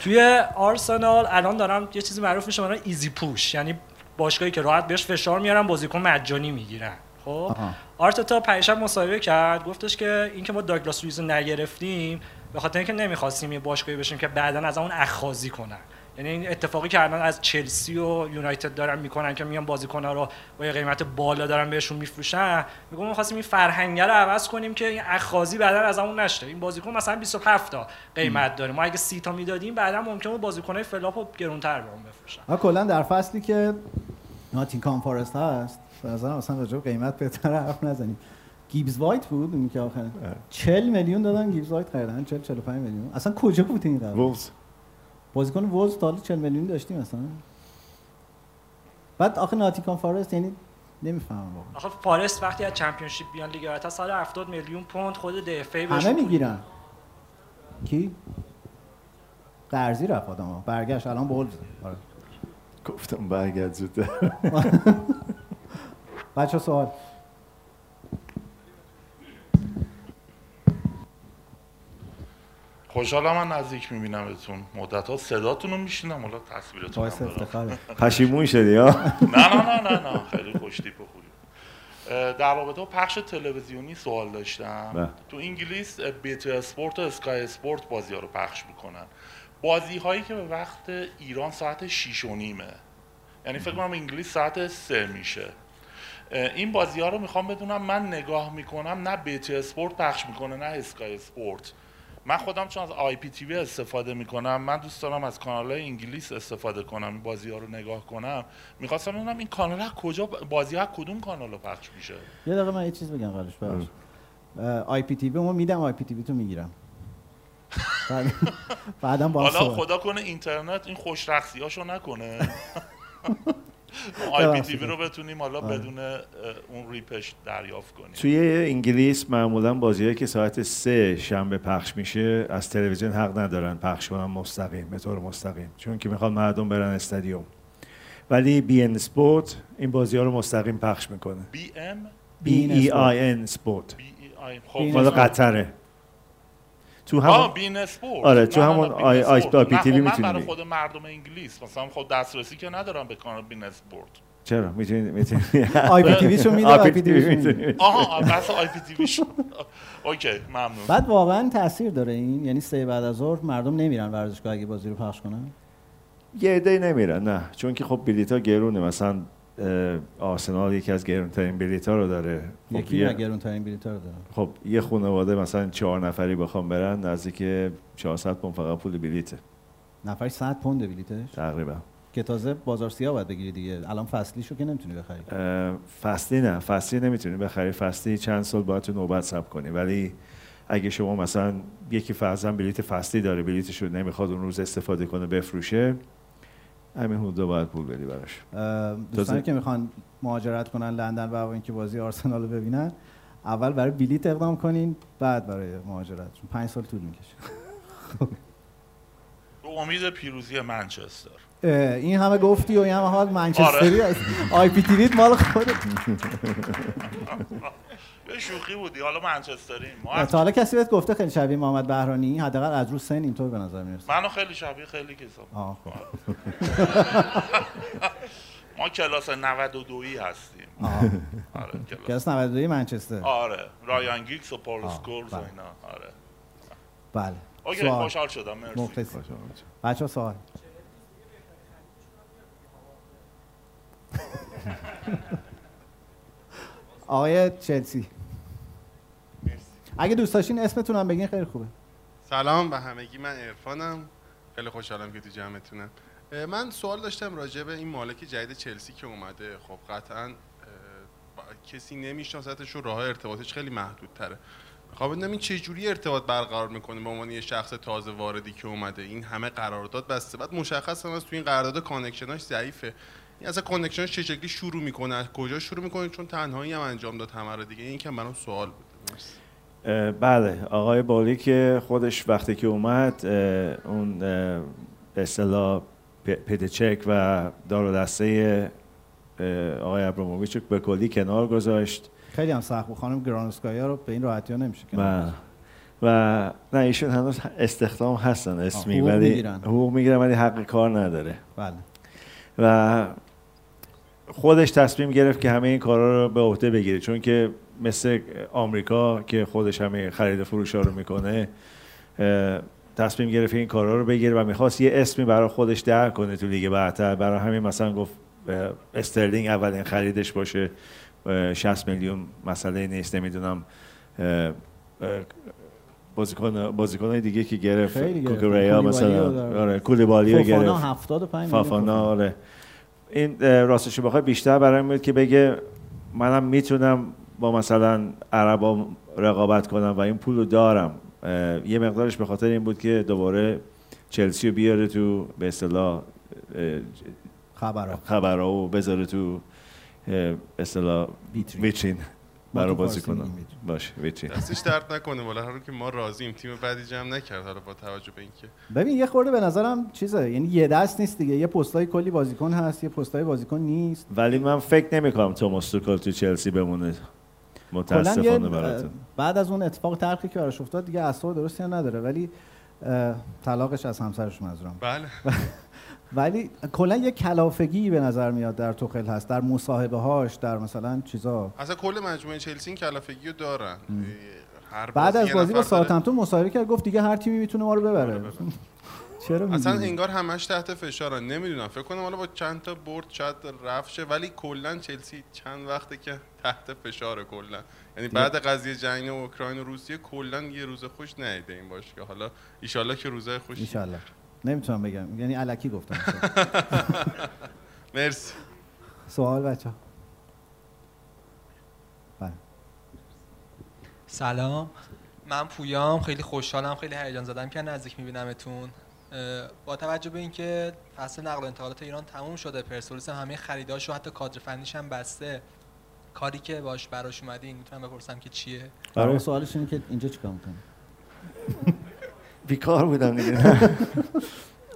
توی آرسنال الان دارم یه چیزی معروف میشه برای easy push. یعنی باشگاهی که راحت بهش فشار میارن بازیکن مجانی می‌گیرن. خب. آرتتا پریشب مصاحبه کرد گفتش که اینکه ما داگلاس لوئیز رو نگرفتیم به خاطر اینکه نمی‌خواستیم یه باشگاهی بشیم که بعدا از اون اخاذی کنن. یعنی این اتفاقی که الان از چلسی و یونایتد دارن می‌کنن که میان بازیکن‌ها رو با یه قیمت بالا دارن بهشون میفروشن میگم ما خواستیم این فرهنگ رو عوض کنیم که این اخاذی بعدا از اون نشه این بازیکن مثلا 27 تا قیمت داره. ما اگه 30 تا می‌دادیم بعدا ممکنه بود بازیکن‌های flop و گرونتر بهمون بفروشن. ها کلا در فصلی که ناتینگهام فارست هست به نظرم اصلا راجع به قیمت بهتر حرف نزنیم. گیبز وایت بود؟ اون که آخر. 40 میلیون دادن گیبز وایت خریدن 40 45 میلیون. اصلا کجا بود این وولز. بازیکن وولز تا حالا 40 میلیون داشتیم مثلا بعد آخه ناتینگهام فارست یعنی نمی‌فهمم واقعا. آخه فارست وقتی از چمپیونشیپ بیان لیگ برتر 170 میلیون پوند خود دفعه بهش همه می‌گیرن. کی؟ قرضی رفت آدم برگشت الان وولز آره. گفتم برگرد زودتر. بچه سوال. خوشحالم من نزدیک میبینمتون مدت ها صداتون رو میشنیدم حالا تصویرتون باعث. افتخاره. پشیمون شدی ها؟ نه نه نه نه نه. خیلی خوشتیپ و خوبی. در رابطه با پخش تلویزیونی سوال داشتم. بله. تو انگلیس BT Sport و Sky Sport بازی ها رو پخش می‌کنن. بازی هایی که به وقت ایران ساعت 6 و نیمه. یعنی فکر کنم انگلیس ساعت سه میشه. اه، این بازی ها رو می‌خوام بدونم من نگاه می‌کنم نه BT Sport پخش می‌کنه نه Sky Sport من خودم چون از آی پی تی وی استفاده می‌کنم من دوست دارم از کانال های انگلیس استفاده کنم این بازی ها رو نگاه کنم. می‌خواستم بدونم این کانال ها کجا بازی ها کدوم کانال رو پخش میشه؟ یه دقیقه من یه چیز بگم قبلش ببخشید آی پی تی وی ما میدم آی پی تی وی تو می‌گیرم. بعد- بعدم با حالا خدا کنه اینترنت این خوش نکنه. آی پی رو بتونیم حالا آره. بدون اون ریپش دریافت کنیم. توی انگلیس معمولا بازیهایی که ساعت سه شنبه پخش میشه از تلویزیون حق ندارن پخش کنن مستقیم به طور مستقیم. چون که می‌خوان مردم برن استادیوم. ولی beIN Sport این بازی ها رو مستقیم پخش می‌کنه. B M؟ B E I N Sport. B I B خب مال قطره. تو آه همون beIN Sport. آره، تو همون I- I- PTV من می‌تونی برای. خود مردم انگلیس مثلا خب دسترسی که ندارم به کانال beIN Sport. چرا؟ می‌تونید می‌تونید آی پی تی وی شو میده آی پی تی وی شو. می‌تونید آها بس آی پی تی وی شد اوکی ممنون. بعد واقعا تاثیر داره این یعنی سه بعد از ظهر مردم نمیرن ورزشگاه اگه بازی رو پخش کنن؟ یه عده نمیرن نه. چون که خب بلیط ها گرونه مثلا آرسنال یکی از گرونترین بلیط ها رو داره. خب یکی نه گرونترین بلیط رو داره. خب یه خانواده مثلا چهار نفری بخوان برن نزدیک 400 پوند فقط پول بلیته نفرش 100 پوند بلیتش تقریبا. که تازه بازار سیاه باید بگیری دیگه. الان فصلی شو که نمی‌تونی بخری. فصلی نه. فصلی نمی‌تونی بخری. فصلی چند سال باید تو نوبت ثبت کنی. ولی اگه شما مثلا یکی فرضاً بلیت فصلی داره بلیتش رو نمی‌خواد اون روز استفاده کنه بفروشه همین حدودا باید پول بدی براش. دوستانی که می‌خوان مهاجرت کنن لندن و اینکه بازی آرسنال رو ببینن اول برای بلیت اقدام کنین بعد برای مهاجرت چون پنج سال طول می‌کشه. به امید پیروزی منچستر. این همه گفتی و این همه حال منچستری IPTV ت مال خودت. یه شوخی بودی. حالا منچستریم. ما تا حالا کسی بهت گفته خیلی شبیه محمد بهرانی حداقل از رو سن اینطور به نظر می‌رسه. منو خیلی شبیه خیلی کسا خب. ما کلاس 92 ی هستیم. آره کلاس. کلاس 92 منچستر. آره. رایان گیگز و پول آه، سکولز و بله. اینا. آره. بله. اوکی. خوشحال شدم. مرسی. بچه سوال. آقای چلسی. اگه دوست داشتین اسمتون هم بگین خیلی خوبه. سلام به همگی من عرفانم. خیلی خوشحالم که تو جمعتونم. من سوال داشتم راجع به این مالک جدید چلسی که اومده. خب قطعا با- کسی نمیشناستش و راه ارتباطش خیلی محدود تره می‌خوام بدونم این چه جوری ارتباط برقرار می‌کنه به عنوان یه شخص تازه واردی که اومده. این همه قرارداد بسته. بعد مشخص هم از تو این قرارداد connection اش ضعیفه. این اصلا connection اش چه شکلی شروع می‌کنه؟ کجا شروع می‌کنه؟ چون تنهایی هم انجام داد همه رو دیگه. این که برام سوال بود. مرسی. بله آقای بولی که خودش وقتی که اومد اون به اصطلاح پتر چک و دار و دسته آقای ابراموویچ به کلی کنار گذاشت. خیلی هم سخت بود. خانم گرانوسکایا رو به این راحتی ها نمیشه که و و نه ایشون هنوز استخدام هستن اسمی حقوق ولی می‌گیرن. حقوق می‌گیرن ولی حق کار نداره. بله. و خودش تصمیم گرفت که همه این کارا رو به عهده بگیره چون که مثل آمریکا که خودش همه خرید و فروش ها رو می‌کنه تصمیم گرفت این کارا رو بگیره و می‌خواست یه اسمی برای خودش در کنه تو لیگ برتر. برای همین مثلا گفت استرلینگ اولین خریدش باشه. اه، 60 میلیون مسئله نیست نمی‌دونم بازیکن بازیکنای دیگه که گرفت کولیبالی مثلا. آره کولیبالی رو گرفت. 75 میلیون فافانا آره. این راستش بخوای بیشتر برای این بود که بگه منم می‌تونم با مثلا عربا رقابت کنم و این پول رو دارم یه مقدارش به خاطر این بود که دوباره چلسی رو بیاره تو به اصطلاح خبرها. خبرها و بذاره تو به اصطلاح ویترین. برای بازی کنم. باشه ویترین. دستش درد نکنه. والا هر که ما راضیم تیم بعدی جمع نکرد حالا با توجه به اینکه. ببین یه خورده به نظرم چیزه. یعنی یه دست نیست دیگه. یه پستای کلی بازیکن هست یه پستای بازیکن نیست. ولی من فکر نمی کنم توماس توکل تو چلسی بمونه. متاسفانه براتون. بعد از اون اتفاق تلخی که براش افتاد دیگه اعصاب درستی نداره ولی طلاقش از همسرش منظورم بله. ولی کلا یه کلافگی به نظر میاد در توخل هست در مصاحبه هاش در مثلا چیزا. اصلا کل مجموعه چلسی این کلافگی رو دارن. هر بعد از بازی با داره. ساوثهمپتون مصاحبه کرد گفت دیگه هر تیمی می‌تونه ما رو ببره. چرا اصلا انگار همش تحت فشارن. نمی‌دونم. فکر کنم حالا با چند تا برد شاید رفت شه ولی کلا چلسی چند وقته که تحت فشار کلا. یعنی بعد قضیه جنگ اوکراین و روسیه کلا یه روز خوش نیده این باشه که حالا ایشالله که روزای خوش ان نمی‌تونم بگم. یعنی الکی گفتم. مرسی. سوال بچه بله. سلام. من پویام. خیلی خوشحالم. خیلی هیجان زدم. که نزدیک میبینمتون؟ با توجه به اینکه فصل نقل و انتقالات ایران تموم شده پرسپولیس هم همه خریداشو حتی کادر فنیش هم بسته. کاری که باش براش اومدین می‌تونم بپرسم که چیه؟ برای سوالش اینه که اینجا چیکار می‌کنی؟ بیکار بودم دیگه.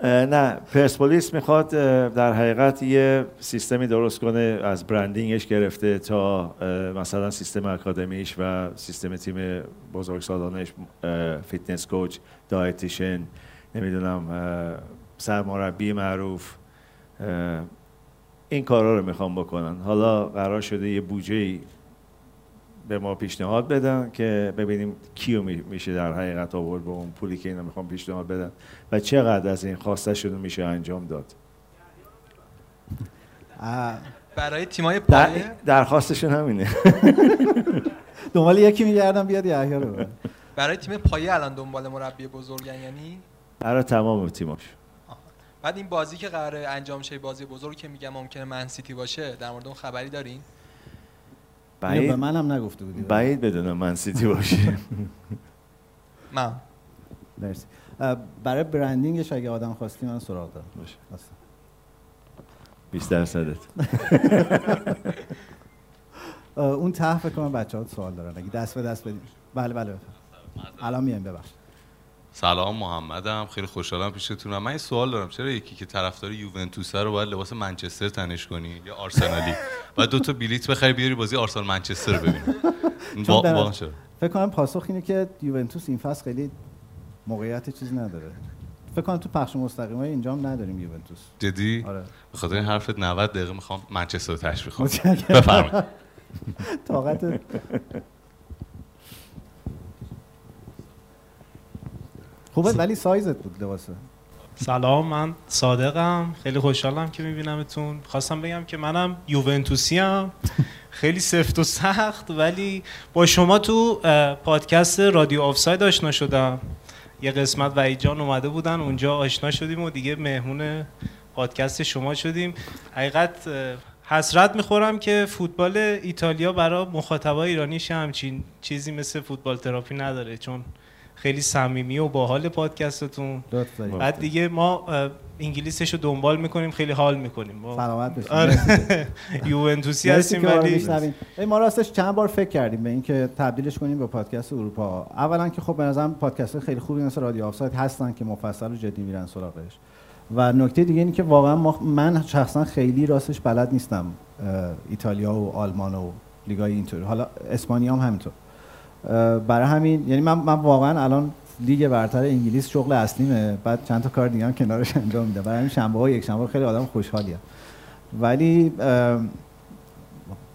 نه پرسپولیس می‌خواد در حقیقت یه سیستمی درست کنه از branding ش گرفته تا مثلا سیستم آکادمیش و سیستم تیم بزرگسالانش fitness coach dietitian نمی‌دونم سرمربی معروف این کارا رو می‌خوام بکنن. حالا قرار شده یه بودجه به ما پیشنهاد بدن که ببینیم کیو می- میشه در حقیقت آورد به اون پولی که اینا می‌خوان پیشنهاد بدن و چقدر از این خواسته میشه انجام داد. برای تیمای در پایه درخواستشون همینه. دنبال یکی میگردم بیاد یحیی رو. برای تیم پایه الان دنبال مربی بزرگن یعنی؟ برای تمام تیماش. بعد این بازی که قراره انجام شه بازی بزرگ که میگم ممکنه من سیتی باشه در مورد اون خبری دارین؟ اینو به بعید منم نگفته بودی. بعید بدونم من سیتی باشه. من. مرسی. برای برندینگش اگه آدم خواستی من سراغ دارم. باشه. هستم. 20 درصدت. اون ته فکر کنم بچه‌ها سوال دارن. اگه دست به دست بدیم بله بله. الان میایم ببخشید. سلام محمدم خیلی خوشحالم پیشتونم. من یه سوال دارم چرا یکی که طرفدار یوونتوس رو باید لباس منچستر تنش کنی یا آرسنالی؟ بعد دو تا بلیت بخری بیاری بازی آرسنال منچستر رو ببینی. فکر کنم پاسخ اینه که یوونتوس این فصل خیلی موقعیت چیزی نداره. فکر کنم تو پخش مستقیم های اینجا هم نداریم یوونتوس. جدی؟ آره. به خاطر این حرفت 90 دقیقه می‌خوام منچستر رو تشویق کنم. بفرمایید. طاقت خوبه ولی سایزت بود لباسه. سلام من صادقم. خیلی خوشحالم که میبینمتون. خواستم بگم که منم یوونتوسی ام خیلی سفت و سخت ولی با شما تو پادکست رادیو آفساید آشنا شدم. یه قسمت وحید جان اومده بودن اونجا آشنا شدیم و دیگه مهمون پادکست شما شدیم. حقیقت حسرت می‌خورم که فوتبال ایتالیا برای مخاطبای ایرانیش همچین چیزی مثل فوتبال تراپی نداره چون خیلی صمیمی و باحال پادکستتون. بعد دیگه ما انگلیسش رو دنبال می‌کنیم خیلی حال می‌کنیم. سلامت باشید. آره. یوونتوسی هستیم ولی ما راستش چند بار فکر کردیم به اینکه تبدیلش کنیم به پادکست اوروپا اولا که خب به نظرم پادکست خیلی خوبی مثل رادیو آفساید هستن که مفصل و جدی میرن سراغش. و نکته دیگه اینه که واقعا ما من شخصا خیلی راستش بلد نیستم ایتالیا و آلمان و لیگای اینطور حالا اسپانیا هم همینطور. برای همین یعنی من, من واقعا الان لیگ برتر انگلیس شغل اصلیمه. بعد چند تا کار دیگه هم کنارش انجام میده برای همین شنبه ها یک شنبه خیلی آدم خوشحالیه. ولی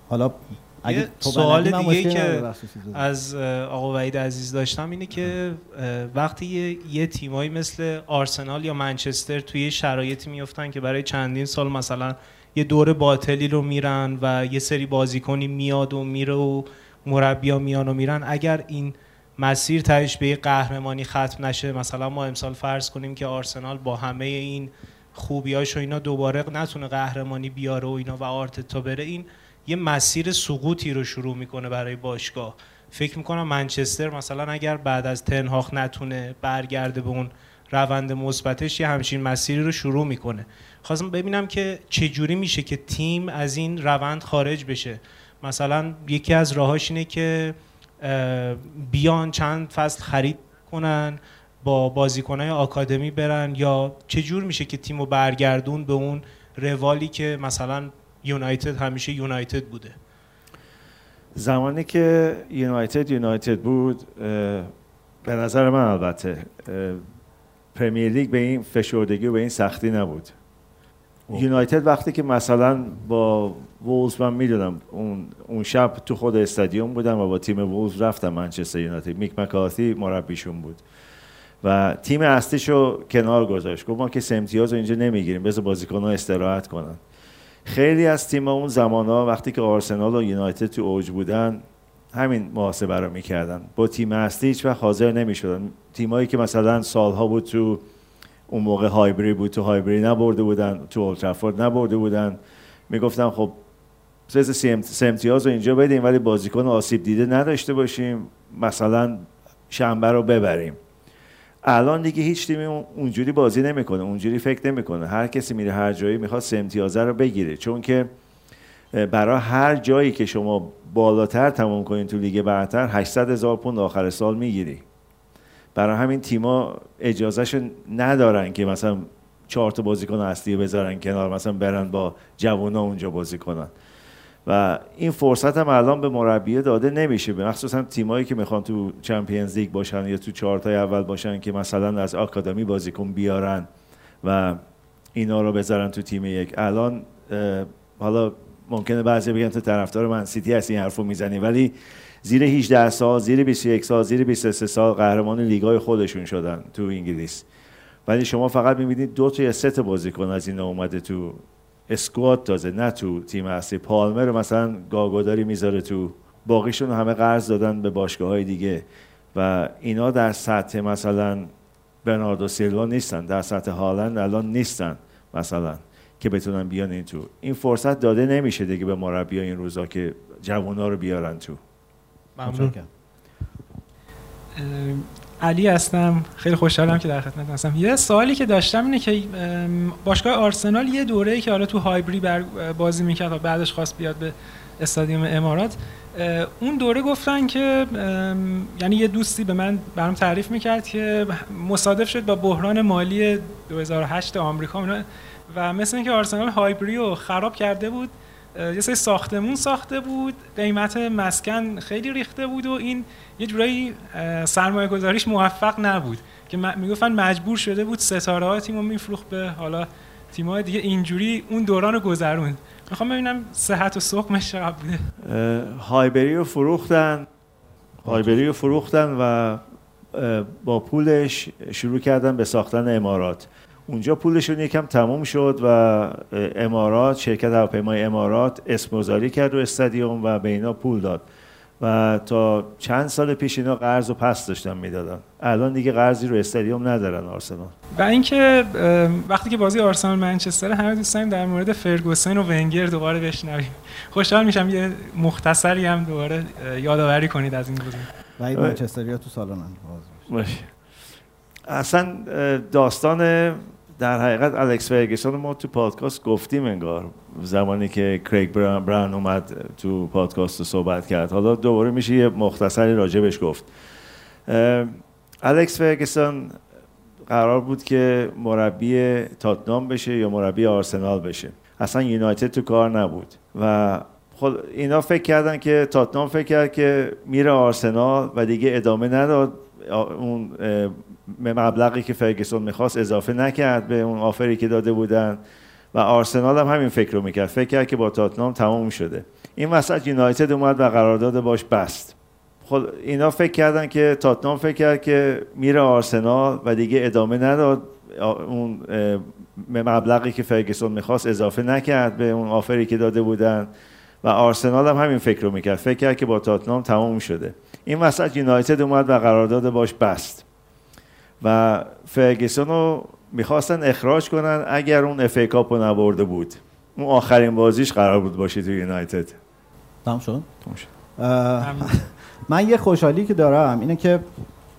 حالا اگه سوال دیگه که از آقا وحید عزیز داشتم اینه که وقتی یه, یه تیمایی مثل آرسنال یا منچستر توی شرایطی میفتن که برای چندین سال مثلا یه دور باطلی رو میرن و یه سری بازیکنی میاد و میره و مربیا میان و میرن. اگر این مسیر تهش به قهرمانی ختم نشه مثلا ما امسال فرض کنیم که آرسنال با همه این خوبیاش و اینا دوباره نتونه قهرمانی بیاره و اینا و آرتتا بره این یه مسیر سقوطی رو شروع می‌کنه برای باشگاه. فکر می‌کنم منچستر مثلا اگر بعد از تنهاخ نتونه برگرده به اون روند مثبتش یه همچین مسیری رو شروع می‌کنه. خواستم ببینم که چه جوری میشه که تیم از این روند خارج بشه. مثلا یکی از راهاش اینه که بیان چند فصل خرید کنن با بازیکنهای آکادمی برن یا چه جور میشه که تیم رو برگردون به اون روالی که مثلا یونایتد همیشه یونایتد بوده؟ زمانی که یونایتد یونایتد بود به نظر من البته پرمیر لیگ به این فشردگی و به این سختی نبود. یونایتد وقتی که مثلا با وولز من می‌دونم اون, اون شب تو خود استادیوم بودم و با تیم وولز رفتم منچستر یونایتد. میک مکارتی مربیشون بود. و تیم اصلیشو کنار گذاشت. گفت ما که سمتیاز رو اینجا نمی‌گیریم بذار بازیکن‌ها استراحت کنن. خیلی از تیم اون زمان ها وقتی که آرسنال و یونایتد تو اوج بودن همین محاسبه رو می‌کردن. با تیم اصلی هیچ وقت حاضر نمی‌شدن. تیمایی که مثلا سالها بود تو اون موقع هایبری بود تو هایبری نبرده بودن تو اولترافورد نبرده بودن. می‌گفتن خب سه سمتیاز رو اینجا بدیم ولی بازیکن آسیب دیده نداشته باشیم. مثلا شنبه رو ببریم. الان دیگه هیچ تیمی اونجوری بازی نمی‌کنه اونجوری فکر نمی‌کنه. هر کسی میره هر جایی می‌خواد سمتیازه رو بگیره. چون که برای هر جایی که شما بالاتر تمام کنین تو لیگ برتر 800 هزار پوند آخر سال می‌گیری. برای همین تیما اجازهش ندارن که مثلا چهار تا بازیکن اصلی بذارن کنار مثلا برن با جوونا اونجا بازی کنن. و این فرصت هم الان به مربیه داده نمیشه به مخصوصا تیمایی که می‌خوان تو چمپیونز لیگ باشن یا تو چهارتای اول باشن که مثلا از آکادمی بازیکن بیارن و اینا رو بذارن تو تیم یک. الان حالا ممکنه بعضی بگن تو طرفدار من سیتی هست این حرفو می‌زنی ولی زیر 18 سال زیر 21 سال زیر 23 سال قهرمان لیگای خودشون شدن تو انگلیس. ولی شما فقط می‌بینید دو تا یا سه تا بازیکن از این اومده تو اسکواد تازه نه تو تیم اصلی. پالمر مثلا گاگوداری می‌ذاره تو باقیشون همه قرض دادن به باشگاه های دیگه. و اینا در سطح مثلا برناردو سیلوا نیستن در سطح هالند الان نیستن مثلا که بتونن بیان این تو. این فرصت داده نمیشه دیگه به مربی این روزا که جوونا رو بیارن تو. ممنون. علی هستم. خیلی خوشحالم که در خدمت هستم. یه سوالی که داشتم اینه که باشگاه آرسنال یه دوره که حالا تو هایبری بازی می‌کرد و بعدش خواست بیاد به استادیوم امارات اون دوره گفتن که یعنی یه دوستی به من برام تعریف می‌کرد که مصادف شد با بحران مالی 2008 آمریکا و مثل اینکه آرسنال هایبری رو خراب کرده بود یه سری ساختمون ساخته بود. قیمت مسکن خیلی ریخته بود و این یه جورایی سرمایه گذاریش موفق نبود. که می‌گفتن مجبور شده بود ستاره ها تیم رو میفروخت به حالا تیم های دیگه اینجوری اون دوران رو گذروند. می‌خوام ببینم صحت و سقمش چقدر بوده. هایبری رو فروختن. هایبری رو فروختن و با پولش شروع کردن به ساختن امارات. اونجا پولشون یکم تموم شد و امارات شرکت هواپیمای امارات اسموزاری کرد و استادیوم و به اینا پول داد. و تا چند سال پیش اینا قرض و پس داشتن می‌دادن. الان دیگه قرضی رو استادیوم ندارن آرسنال. و اینکه وقتی که بازی آرسنال منچستر همه دوست داریم در مورد فرگوسن و ونگر دوباره بشنویم. خوشحال میشم یه مختصری هم دوباره یادآوری کنید از این بازی و این منچستریا تو سالن اصلا داستان در حقیقت الکس فرگسون ما تو پادکست گفتیم انگار. زمانی که کریگ بران اومد تو پادکست رو صحبت کرد. حالا دوباره میشه یه مختصری راجبش گفت. الکس فرگسون قرار بود که مربی تاتنام بشه یا مربی آرسنال بشه. اصلا یونایتد تو کار نبود. و خود اینا فکر کردن که تاتنام فکر کرد که میره آرسنال و دیگه ادامه نداد. اون مبلغی که فرگسون می‌خواست اضافه نکرد به اون آفری که داده بودن و آرسنال هم همین فکر رو می‌کرد. فکر کرد که با تاتنام تمام شده. این وسط یونایتد اومد و قرارداد باش بست. خود اینا فکر کردن که تاتنام فکر کرد که میره آرسنال و دیگه ادامه نداد. اون مبلغی که فرگسون می‌خواست اضافه نکرد به اون آفری که داده بودن و آرسنال هم همین فکر رو می‌کرد. فکر کرد که با تاتنام تمام شده. این وسط یونایتد اومد و قرارداد باش بست. و فرگسون رو می‌خواستن اخراج کنن اگر اون اف کاپ رو نبرده بود. اون آخرین بازیش قرار بود باشه تو یونایتد. تمام شد؟ من یه خوشحالی که دارم اینه که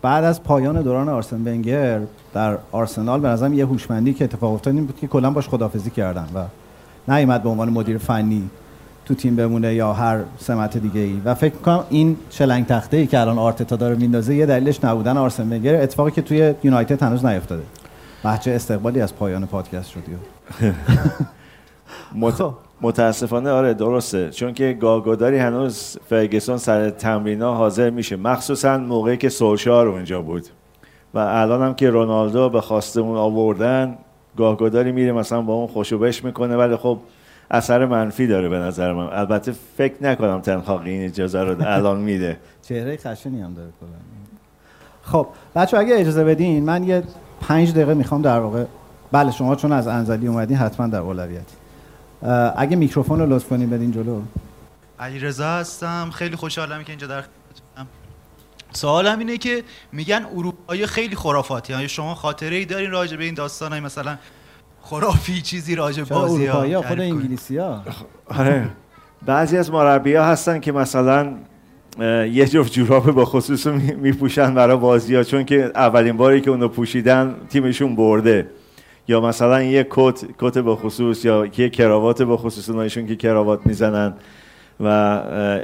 بعد از پایان دوران آرسن ونگر در آرسنال به نظرم یه هوشمندی که اتفاق افتاد این بود که کلا باش خدافزی کردن و نیومد به عنوان مدیر فنی. تو تیم بمونه یا هر سمت دیگه ای و فکر کنم این شلنگ تخته ای که الان آرتتا داره میندازه یه دلیلش نبودن آرسن ونگر اتفاقی که توی یونایتد هنوز نیفتاده. بچه استقبالی از پایان پادکست شد متاسفانه آره درسته. چون که گاگوداری هنوز فرگسون سر تمرینا حاضر میشه. مخصوصا موقعی که سولشار اونجا بود. و الان هم که رونالدو به خواسته اون آوردن گاهگداری میره مثلا با اون خوشوبش می‌کنه. ولی خب اثر منفی داره به نظر من. البته فکر نکنم تنخاقی این اجازه رو الان میده. چهره خشنی هم داره کلا. خب بچه اگه اجازه بدین من یه پنج دقیقه می‌خوام در واقع بله شما چون از انزلی اومدین حتما در اولویت. اگه میکروفون رو لطف کنیم بدین جلو. علیرضا هستم خیلی خوشحالم که اینجا در سوالم اینه که میگن اروپایی خیلی خرافاتی ها. شما خاطره ای دارین راجع به این داستان های مثلا خرافی چیزی راجع بازی ها اروپایی خود انگلیسی ها. آره. بعضی از مربی ها هستن که مثلا یه جفت جوراب با خصوص میپوشن برای بازی ها چون که اولین باری که اونو پوشیدن تیمشون برده. یا مثلا یه کت کت به خصوص یا یه کراوات به خصوص اونایشون که کراوات می‌زنن و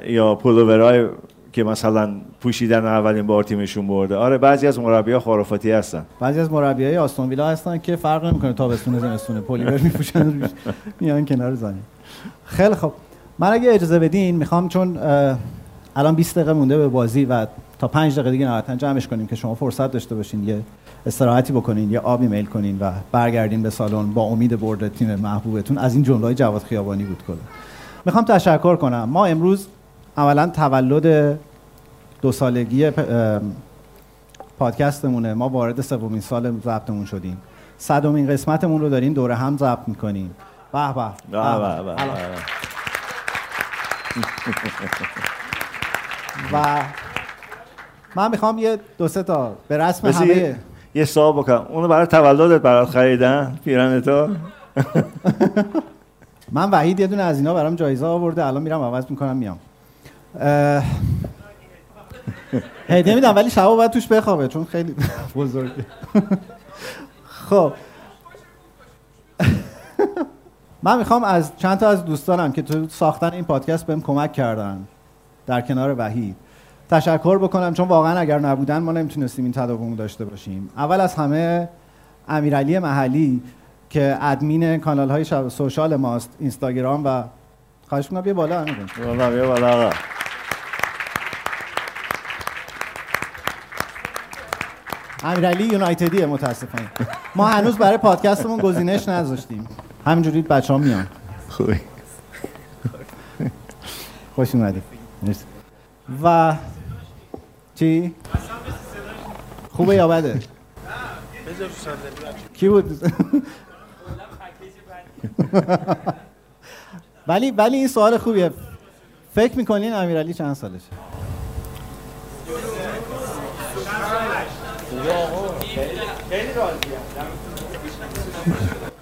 یا پولوورای که مثلا پوشیدن اولین بار تیمشون برده. آره بعضی از مربی‌ها خرافاتی هستن. بعضی از مربیای آستون ویلا هستن که فرق نمی‌کنه تابستون زمستون پلیور میپوشن میان کنار زمین. خیلی خب من اگه اجازه بدین می‌خوام چون الان 20 دقیقه مونده به بازی و تا 5 دقیقه دیگه نهایتا جمعش کنیم که شما فرصت داشته باشین یه استراحتی بکنین یه آبی میل کنین و برگردین به سالن با امید برد تیم محبوبتون. از این جمله جواد خیابانی بود کلا. می‌خوام تشکر کنم. ما امروز اولا تولد دو سالگی پادکستمونه. ما وارد سومین سال ضبطمون شدیم. صدومین قسمتمون رو داریم دوره هم ضبط می‌کنیم. به به و من می‌خوام یه دو سه تا به رسم همه یه سوال بکنم. اونو برای تولدت برات خریدن پیرن تو؟ من وحید یه دونه از اینا برام جایزه آورده. الان میرم عوض می‌کنم میام. هدیه میدم ولی شبا باید توش بخوابه چون خیلی بزرگه. خب. من می‌خوام از چند تا از دوستانم که تو ساختن این پادکست بهم کمک کردن در کنار وحید. تشکر بکنم چون واقعا اگر نبودن ما نمی‌تونستیم این تداوم داشته باشیم. اول از همه امیرعلی محلی که ادمین کانال های سوشال ماست اینستاگرام و خواهش کنم بیا بالا بالا بیا بالا آقا. امیرعلی یونایتدیه متاسفانه. ما هنوز برای پادکستمون گزینش نذاشتیم. همینجوری بچه ها میان. خوبی. خوش اومدی و چی؟ خوبه یا بده؟ کی بود؟ ولی ولی این سوال خوبیه فکر می‌کنین امیرعلی چند سالشه؟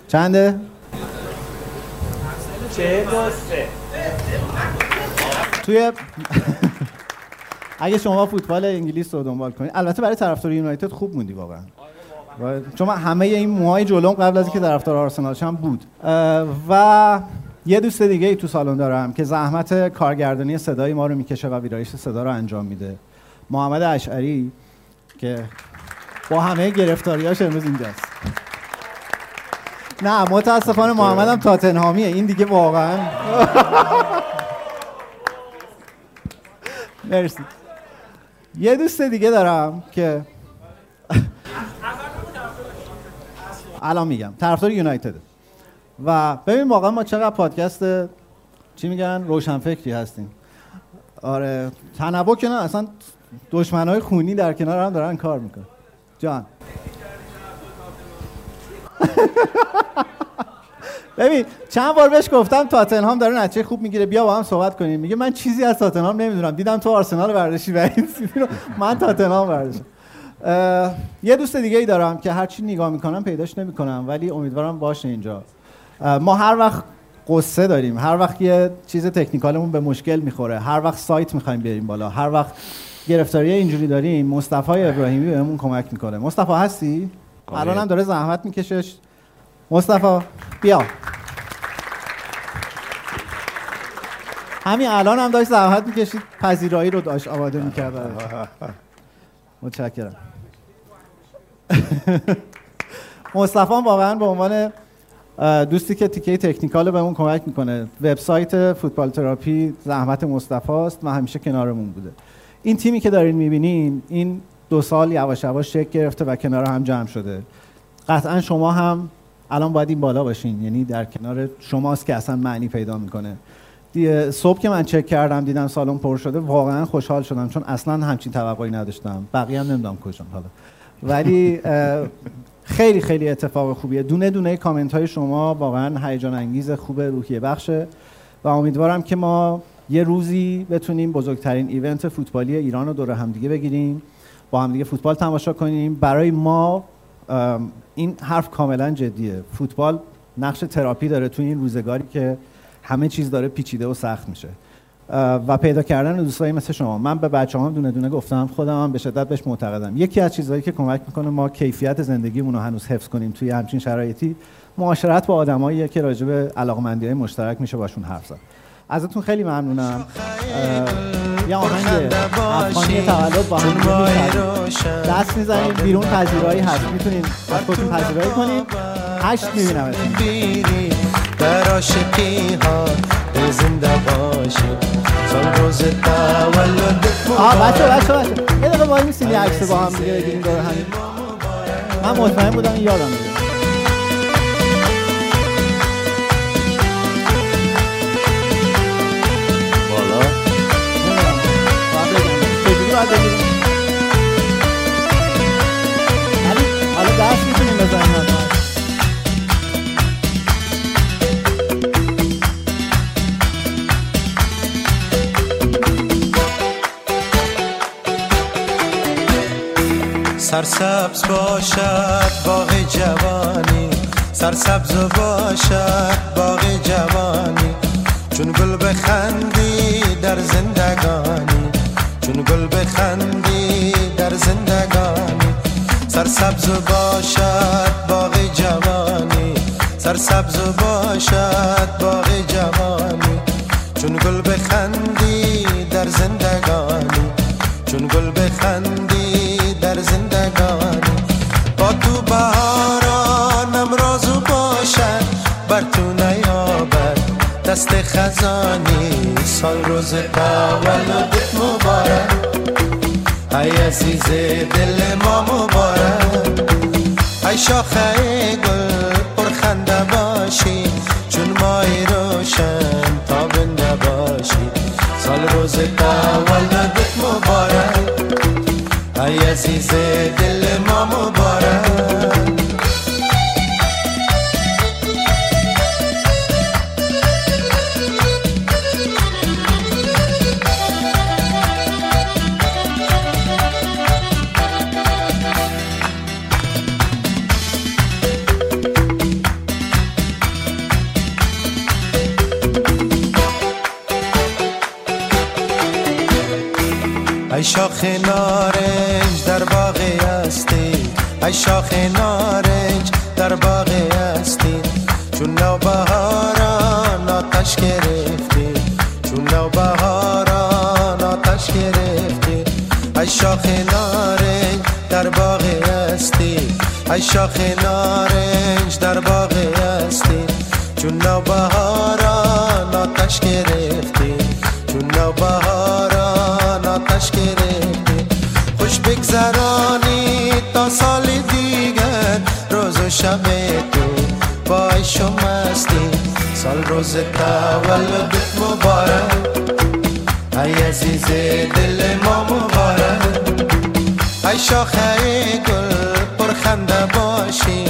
چنده؟ توی اگه شما فوتبال انگلیس رو دنبال کنید البته برای طرفدار یونایتد خوب موندی واقعا چون همه این موهای جلوم قبل از اینکه طرفدار آرسنال شم بود و یه دوست دیگه ای تو سالن دارم که زحمت کارگردانی صدای ما رو می‌کشه و ویرایش صدا رو انجام میده. محمد اشعری که با همه گرفتاریاش امروز اینجاست. نه متاسفانه محمد هم تاتنهامیه. این دیگه واقعا مرسی. یه دوست دیگه دارم که الان میگم. طرفدار یونایتد. و ببین واقعا ما چقدر پادکست چی میگن؟ روشنفکری هستیم. آره تنوع که نه اصلا دشمنای خونی در کنار هم دارن کار می‌کنن. جان. ببین چند بار بهش گفتم تاتنهام داره نتیجه خوب می‌گیره بیا با هم صحبت کنیم. میگه من چیزی از تاتنهام نمی‌دونم. دیدم تو آرسنال ورزشی و این رو. من تاتنهام ورزشی یه دوست دیگه ای دارم که هرچی نگاه می‌کنم پیداش نمی‌کنم ولی امیدوارم باشه اینجا. ما هر وقت قصه داریم هر وقت یه چیز تکنیکالمون به مشکل می‌خوره هر وقت سایت می‌خوایم بیاریم بالا هر وقت گرفتاری اینجوری داریم مصطفی ابراهیمی بهمون کمک می‌کنه. مصطفی هستی؟ الان هم داره زحمت می‌کشه مصطفی بیا. همین الان هم داشت زحمت می‌کشید پذیرایی رو داشت آماده می‌کرد. متشکرم. مصطفی واقعا به عنوان دوستی که تیکه تکنیکال بهمون کمک می‌کنه. وبسایت فوتبال تراپی زحمت مصطفی است و همیشه کنارمون بوده. این تیمی که دارین می‌بینین این دو سال یواش یواش شکل گرفته و کنار هم جمع شده. قطعا شما هم الان باید این بالا باشین. یعنی در کنار شماست که اصلا معنی پیدا می‌کنه. صبح که من چک کردم دیدم سالن پر شده. واقعا خوشحال شدم چون اصلا همچین توقعی نداشتم. بقیه هم نمی‌دونم کجان حالا. ولی خیلی خیلی اتفاق خوبیه. دونه دونه کامنت های شما واقعا هیجان انگیز خوب روحیه بخشه و امیدوارم که ما یه روزی بتونیم بزرگترین ایونت فوتبالی ایران رو دور همدیگه بگیریم با همدیگه فوتبال تماشا کنیم. برای ما این حرف کاملا جدیه. فوتبال نقش تراپی داره تو این روزگاری که همه چیز داره پیچیده و سخت میشه. و پیدا کردن دوستایی مثل شما. من به بچه هم دونه دونه گفتم خودم هم به شدت بهش معتقدم. یکی از چیزهایی که کمک می‌کنه ما کیفیت زندگیمون رو هنوز حفظ کنیم توی همچین شرایطی معاشرت با آدماییه که راجع به علاقمندی های مشترک میشه باشون حرف زد. ازتون خیلی ممنونم. یه آهنگ افغانی تولد با هم. دست می‌زنیم بیرون پذیرایی هست. می‌تونین از خودتون پذیرایی کنیم هشت می‌بینم در عاشقی ها دل زنده باشی سال روز تولدت آه بچه بچه بچه یه دقیقه وای میسین یه عکس با هم دیگه بگیریم دور همین من مطمئن بودم یادم میره بالا. چجوری باید بگیریم؟ ولی حالا دست می‌تونیم بزنیم؟ سرسبز باشد باغ جوانی سرسبز باشد باغ جوانی. چون گل بخندی در زندگانی چون گل بخندی در زندگانی. سرسبز باشد باغ جوانی سرسبز باشد باغ جوانی. چون گل بخندی در زندگانی چون گل بخندی در زندگانی با تو بهارانم رازو باشد بر تو نیابد. دست خزانی سال روز تولدت مبارک. ای عزیز دل ما مبارک. ای شاخه گل پرخنده باشی. چون مای روشن تابنده باشی. سال روز ای عزیز دل ما ای شاخ نارنج در باغ هستی. چون نوبهاران آتش گرفتی. چون نوبهاران آتش گرفتی. خوش بگذرانی تا سال دیگر روز و شب تو با عیش و مستی. سال روز تولدت مبارک. ای عزیز دل ما مبارک. ای شاخه گل پرخنده